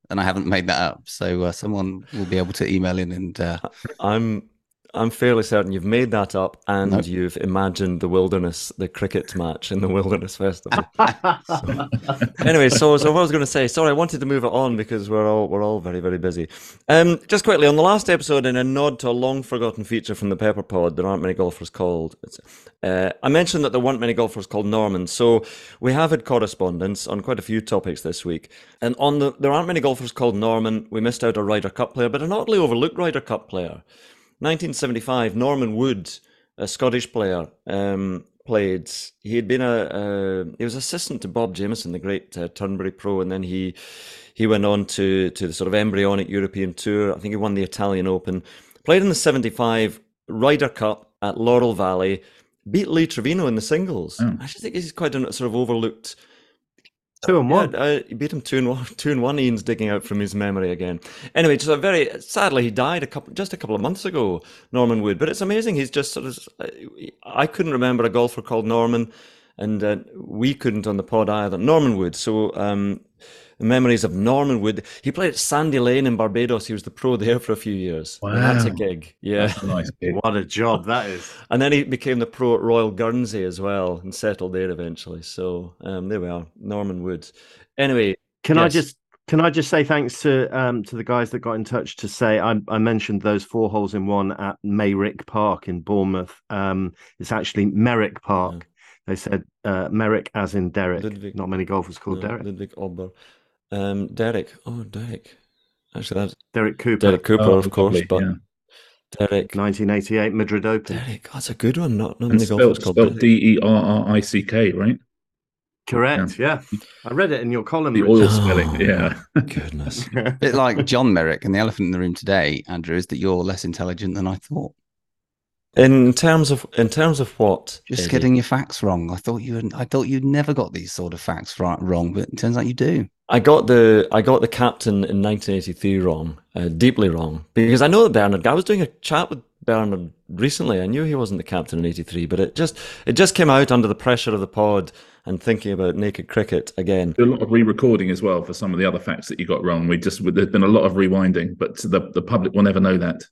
Speaker 4: and I haven't made that up. So uh, someone will be able to email in and uh,
Speaker 1: I'm I'm fairly certain you've made that up and
Speaker 4: Nope.
Speaker 1: you've imagined the wilderness, the cricket match in the Wilderness Festival. *laughs* anyway, so so what I was going to say. Sorry, I wanted to move it on because we're all we're all very very busy. Um, just quickly on the last episode, in a nod to a long forgotten feature from the Pepper Pod, there aren't many golfers called. It's, uh, I mentioned that there weren't many golfers called Norman, so we have had correspondence on quite a few topics this week. And on the there aren't many golfers called Norman. We missed out a Ryder Cup player, but an oddly overlooked Ryder Cup player. 1975, Norman Wood, a Scottish player, um, played. He had been a, a he was assistant to Bob Jameson, the great uh, Turnberry pro, and then he he went on to to the sort of embryonic European tour. I think he won the Italian Open. Played in the 75 Ryder Cup at Laurel Valley. Beat Lee Trevino in the singles.
Speaker 5: Oh.
Speaker 1: I actually think he's quite a sort of overlooked
Speaker 3: Two and one.
Speaker 1: yeah, he beat him two and one. *laughs* Two and one. Ian's digging out from his memory again. Anyway, just a very sadly he died a couple just a couple of months ago. Norman Wood, but it's amazing. He's just sort of. I couldn't remember a golfer called Norman, and uh, we couldn't on the pod either. Norman Wood. So. Um, Memories of Norman Wood. He played at Sandy Lane in Barbados. He was the pro there for a few years. Wow, That's a gig. Yeah.
Speaker 5: That's a nice gig.
Speaker 3: What a job that is. *laughs*
Speaker 1: And then he became the pro at Royal Guernsey as well and settled there eventually. So um, there we are, Norman Wood. Anyway,
Speaker 3: Can I just can I just say thanks to um to the guys that got in touch to say I, I mentioned those four holes in one at Mayrick Park in Bournemouth. Um, it's actually Merrick Park. They said uh, Merrick as in Derek.
Speaker 1: Ludwig.
Speaker 3: Not many golfers called
Speaker 1: no,
Speaker 3: Derek.
Speaker 1: Ludwig Ober. Um, Derek. Oh, Derek. Actually, that's
Speaker 3: Derrick Cooper,
Speaker 1: Derrick Cooper,
Speaker 5: Oh,
Speaker 1: of course,
Speaker 5: lovely,
Speaker 1: but
Speaker 5: yeah.
Speaker 1: Derek.
Speaker 3: 1988 Madrid Open.
Speaker 1: Derek. That's a good one. Not, not
Speaker 5: And
Speaker 1: many golfers
Speaker 5: spelled,
Speaker 1: called
Speaker 5: spelled D E R R I C K, right?
Speaker 3: Correct. Yeah. I read it in your column.
Speaker 5: The
Speaker 3: Richard.
Speaker 5: oil
Speaker 1: Oh.
Speaker 5: spelling. Yeah.
Speaker 1: Goodness. *laughs*
Speaker 4: A bit like John Merrick and the elephant in the room today, Andrew, is that you're less intelligent than I thought.
Speaker 1: In terms of in terms of what?
Speaker 4: Just
Speaker 1: Eddie?
Speaker 4: getting your facts wrong. I thought you had, I thought you'd never got these sort of facts right, wrong, but it turns out you do.
Speaker 1: I got the I got the captain in 1983 wrong, uh, deeply wrong, because I know that Bernard. I was doing a chat with Bernard recently. I knew he wasn't the captain in '83, but it just it just came out under the pressure of the pod and thinking about naked cricket again.
Speaker 5: A lot of re-recording as well for some of the other facts that you got wrong. We just there's been a lot of rewinding, but the the public will never know that.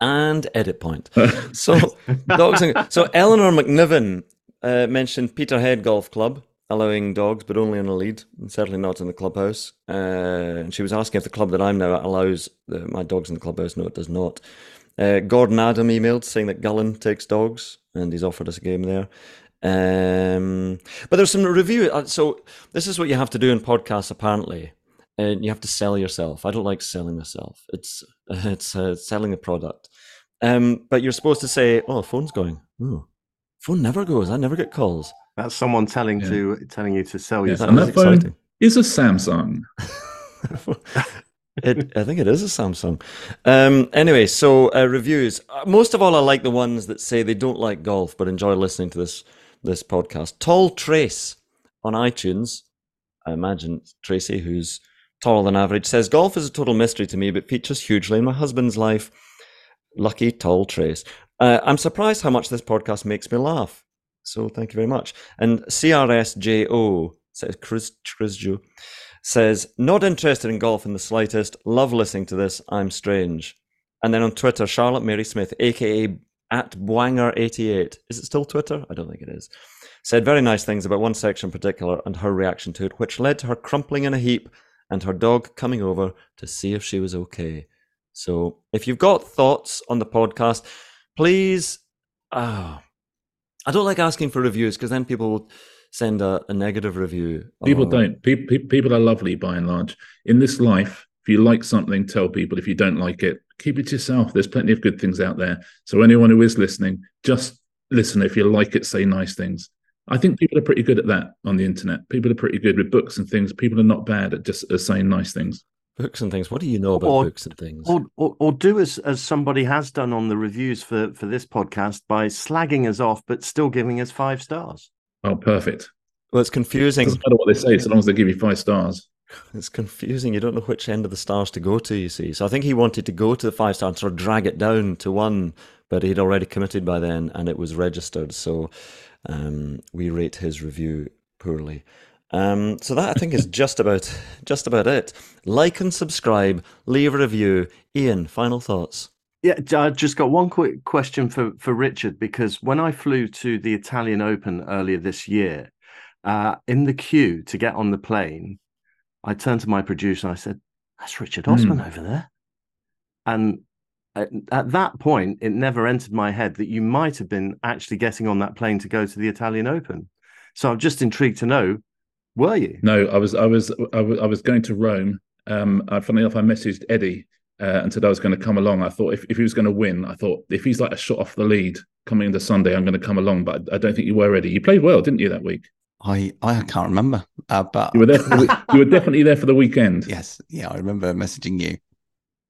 Speaker 1: and edit point. *laughs* So dogs. And, so Eleanor McNiven uh, mentioned Peterhead Golf Club allowing dogs, but only in a lead, and certainly not in the clubhouse. Uh, and she was asking if the club that I'm now at allows uh, my dogs in the clubhouse. No, it does not. Uh, Gordon Adam emailed saying that Gullane takes dogs, and he's offered us a game there. Um, but there's some review. uh, So this is what you have to do in podcasts, apparently. And you have to sell yourself. I don't like selling myself. It's *laughs* it's uh, selling a product. Um, but you're supposed to say, "Oh, phone's going." Ooh, phone never goes. I never get calls.
Speaker 3: That's someone telling
Speaker 5: Yeah.
Speaker 3: to telling you to sell
Speaker 5: Yeah,
Speaker 3: yourself.
Speaker 5: and that phone
Speaker 1: exciting.
Speaker 5: is a Samsung. *laughs*
Speaker 1: it, I think it is a Samsung. Um, anyway, so uh, reviews. Uh, most of all, I like the ones that say they don't like golf but enjoy listening to this this podcast. Tall Trace on iTunes. I imagine Tracy, who's taller than average, says golf is a total mystery to me, but features hugely in my husband's life. Lucky Tall Trace. Uh, I'm surprised how much this podcast makes me laugh. So thank you very much. And CRSJO says Chris Chrisjo says not interested in golf in the slightest. Love listening to this. I'm strange. And then on Twitter, Charlotte Mary Smith, aka at Bwanger88. Is it still Twitter? I don't think it is. Said very nice things about one section in particular and her reaction to it, which led to her crumpling in a heap and her dog coming over to see if she was okay. So if you've got thoughts on the podcast, please. ah, I don't like asking for reviews because then people will send a, a negative review.
Speaker 5: People don't. People, people are lovely by and large. In this life, if you like something, tell people. If you don't like it, keep it to yourself. There's plenty of good things out there. So anyone who is listening, just listen. If you like it, say nice things. I think people are pretty good at that on the internet. People are pretty good with books and things. People are not bad at just uh, saying nice things.
Speaker 1: Books and things. What do you know about
Speaker 3: Or-
Speaker 1: books and things?
Speaker 3: Or, or or do as as somebody has done on the reviews for for this podcast by slagging us off but still giving us five stars.
Speaker 5: Oh, perfect.
Speaker 1: well, it's confusing.
Speaker 5: Doesn't matter what they say, so long as they give you five stars.
Speaker 1: It's confusing. You don't know which end of the stars to go to. You see, so I think he wanted to go to the five star and sort of drag it down to one, but he'd already committed by then, and it was registered. So um, we rate his review poorly. Um, so that I think is just about just about it. Like and subscribe. Leave a review. Iain, final thoughts.
Speaker 3: Yeah, I just got one quick question for for Richard because when I flew to the Italian Open earlier this year, uh, in the queue to get on the plane, I turned to my producer and I said, "That's Richard Osman mm. over there," and at, at, that point, it never entered my head that you might have been actually getting on that plane to go to the Italian Open. So I'm just intrigued to know, were you?
Speaker 5: No, I was, I was, I was, I was going to Rome. Um, I, funny enough, I messaged Eddie uh, and said I was going to come along. I thought if, if he was going to win, I thought if he's like a shot off the lead coming into Sunday, I'm going to come along. But I don't think you were ready. You played well, didn't you, that week?
Speaker 4: I I can't remember, uh, but
Speaker 5: you were there. The, *laughs* you were definitely there for the weekend.
Speaker 4: Yes, yeah, I remember messaging you.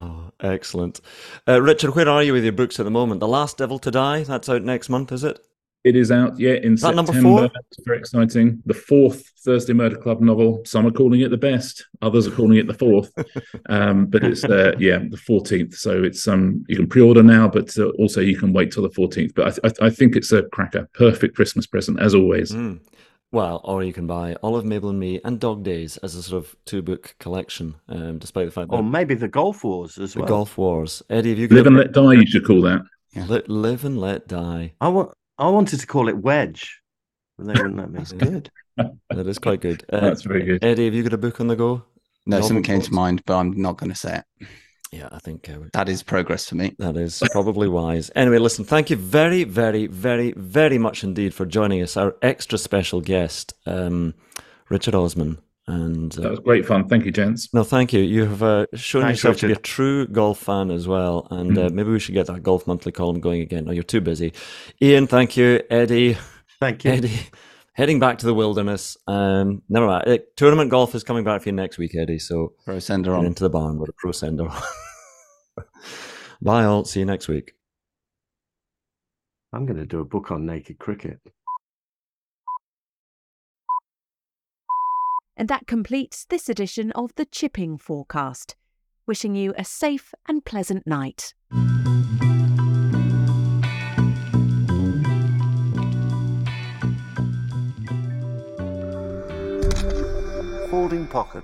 Speaker 1: Oh, excellent, uh, Richard. Where are you with your books at the moment? The Last Devil to Die. That's out next month, is it?
Speaker 5: It is out, yet in
Speaker 1: that
Speaker 5: September.
Speaker 1: Number four?
Speaker 5: It's very exciting. The fourth Thursday Murder Club novel. Some are calling it the best, others are calling it the fourth. *laughs* um, but it's uh, yeah, the fourteenth. So it's um you can pre-order now, but uh, also you can wait till the fourteenth. But I, th- I, think it's a cracker, perfect Christmas present as always.
Speaker 1: Mm. Well, or you can buy Olive, Mabel, and Me and Dog Days as a sort of two book collection, um, despite the fact that.
Speaker 3: Or maybe the Golf Wars as
Speaker 1: the
Speaker 3: well.
Speaker 1: The Golf Wars. Eddie, have you
Speaker 5: Live and Let Die, you should call that.
Speaker 1: Yeah. Li- live and Let Die.
Speaker 3: I, want, I wanted to call it Wedge, but they wouldn't let me.
Speaker 4: That's good. *laughs*
Speaker 1: that is quite good. *laughs*
Speaker 5: Uh, That's very good.
Speaker 1: Eddie, have you got a book on the go?
Speaker 4: No, Novel something came to mind, but I'm not going to say it.
Speaker 1: Yeah, I think uh,
Speaker 4: that is progress for me.
Speaker 1: That is probably wise. Anyway, listen, thank you very, very, very, very much indeed for joining us, our extra special guest, um, Richard Osman. And
Speaker 5: uh, that was great fun. Thank you, gents.
Speaker 1: No, thank you. You have uh, shown Thanks, yourself Richard. to be a true golf fan as well. And mm. maybe we should get that golf monthly column going again. No, you're too busy. Iain, thank you. Eddie,
Speaker 3: thank you.
Speaker 1: Eddie, heading back to the wilderness. Um, never mind. Uh, tournament golf is coming back for you next week, Eddie. So
Speaker 4: pro sender on
Speaker 1: into the barn with a pro sender. *laughs* Bye, all. See you next week.
Speaker 3: I'm going to do a book on naked cricket.
Speaker 6: And that completes this edition of the Chipping Forecast. Wishing you a safe and pleasant night.
Speaker 3: Folding pocket.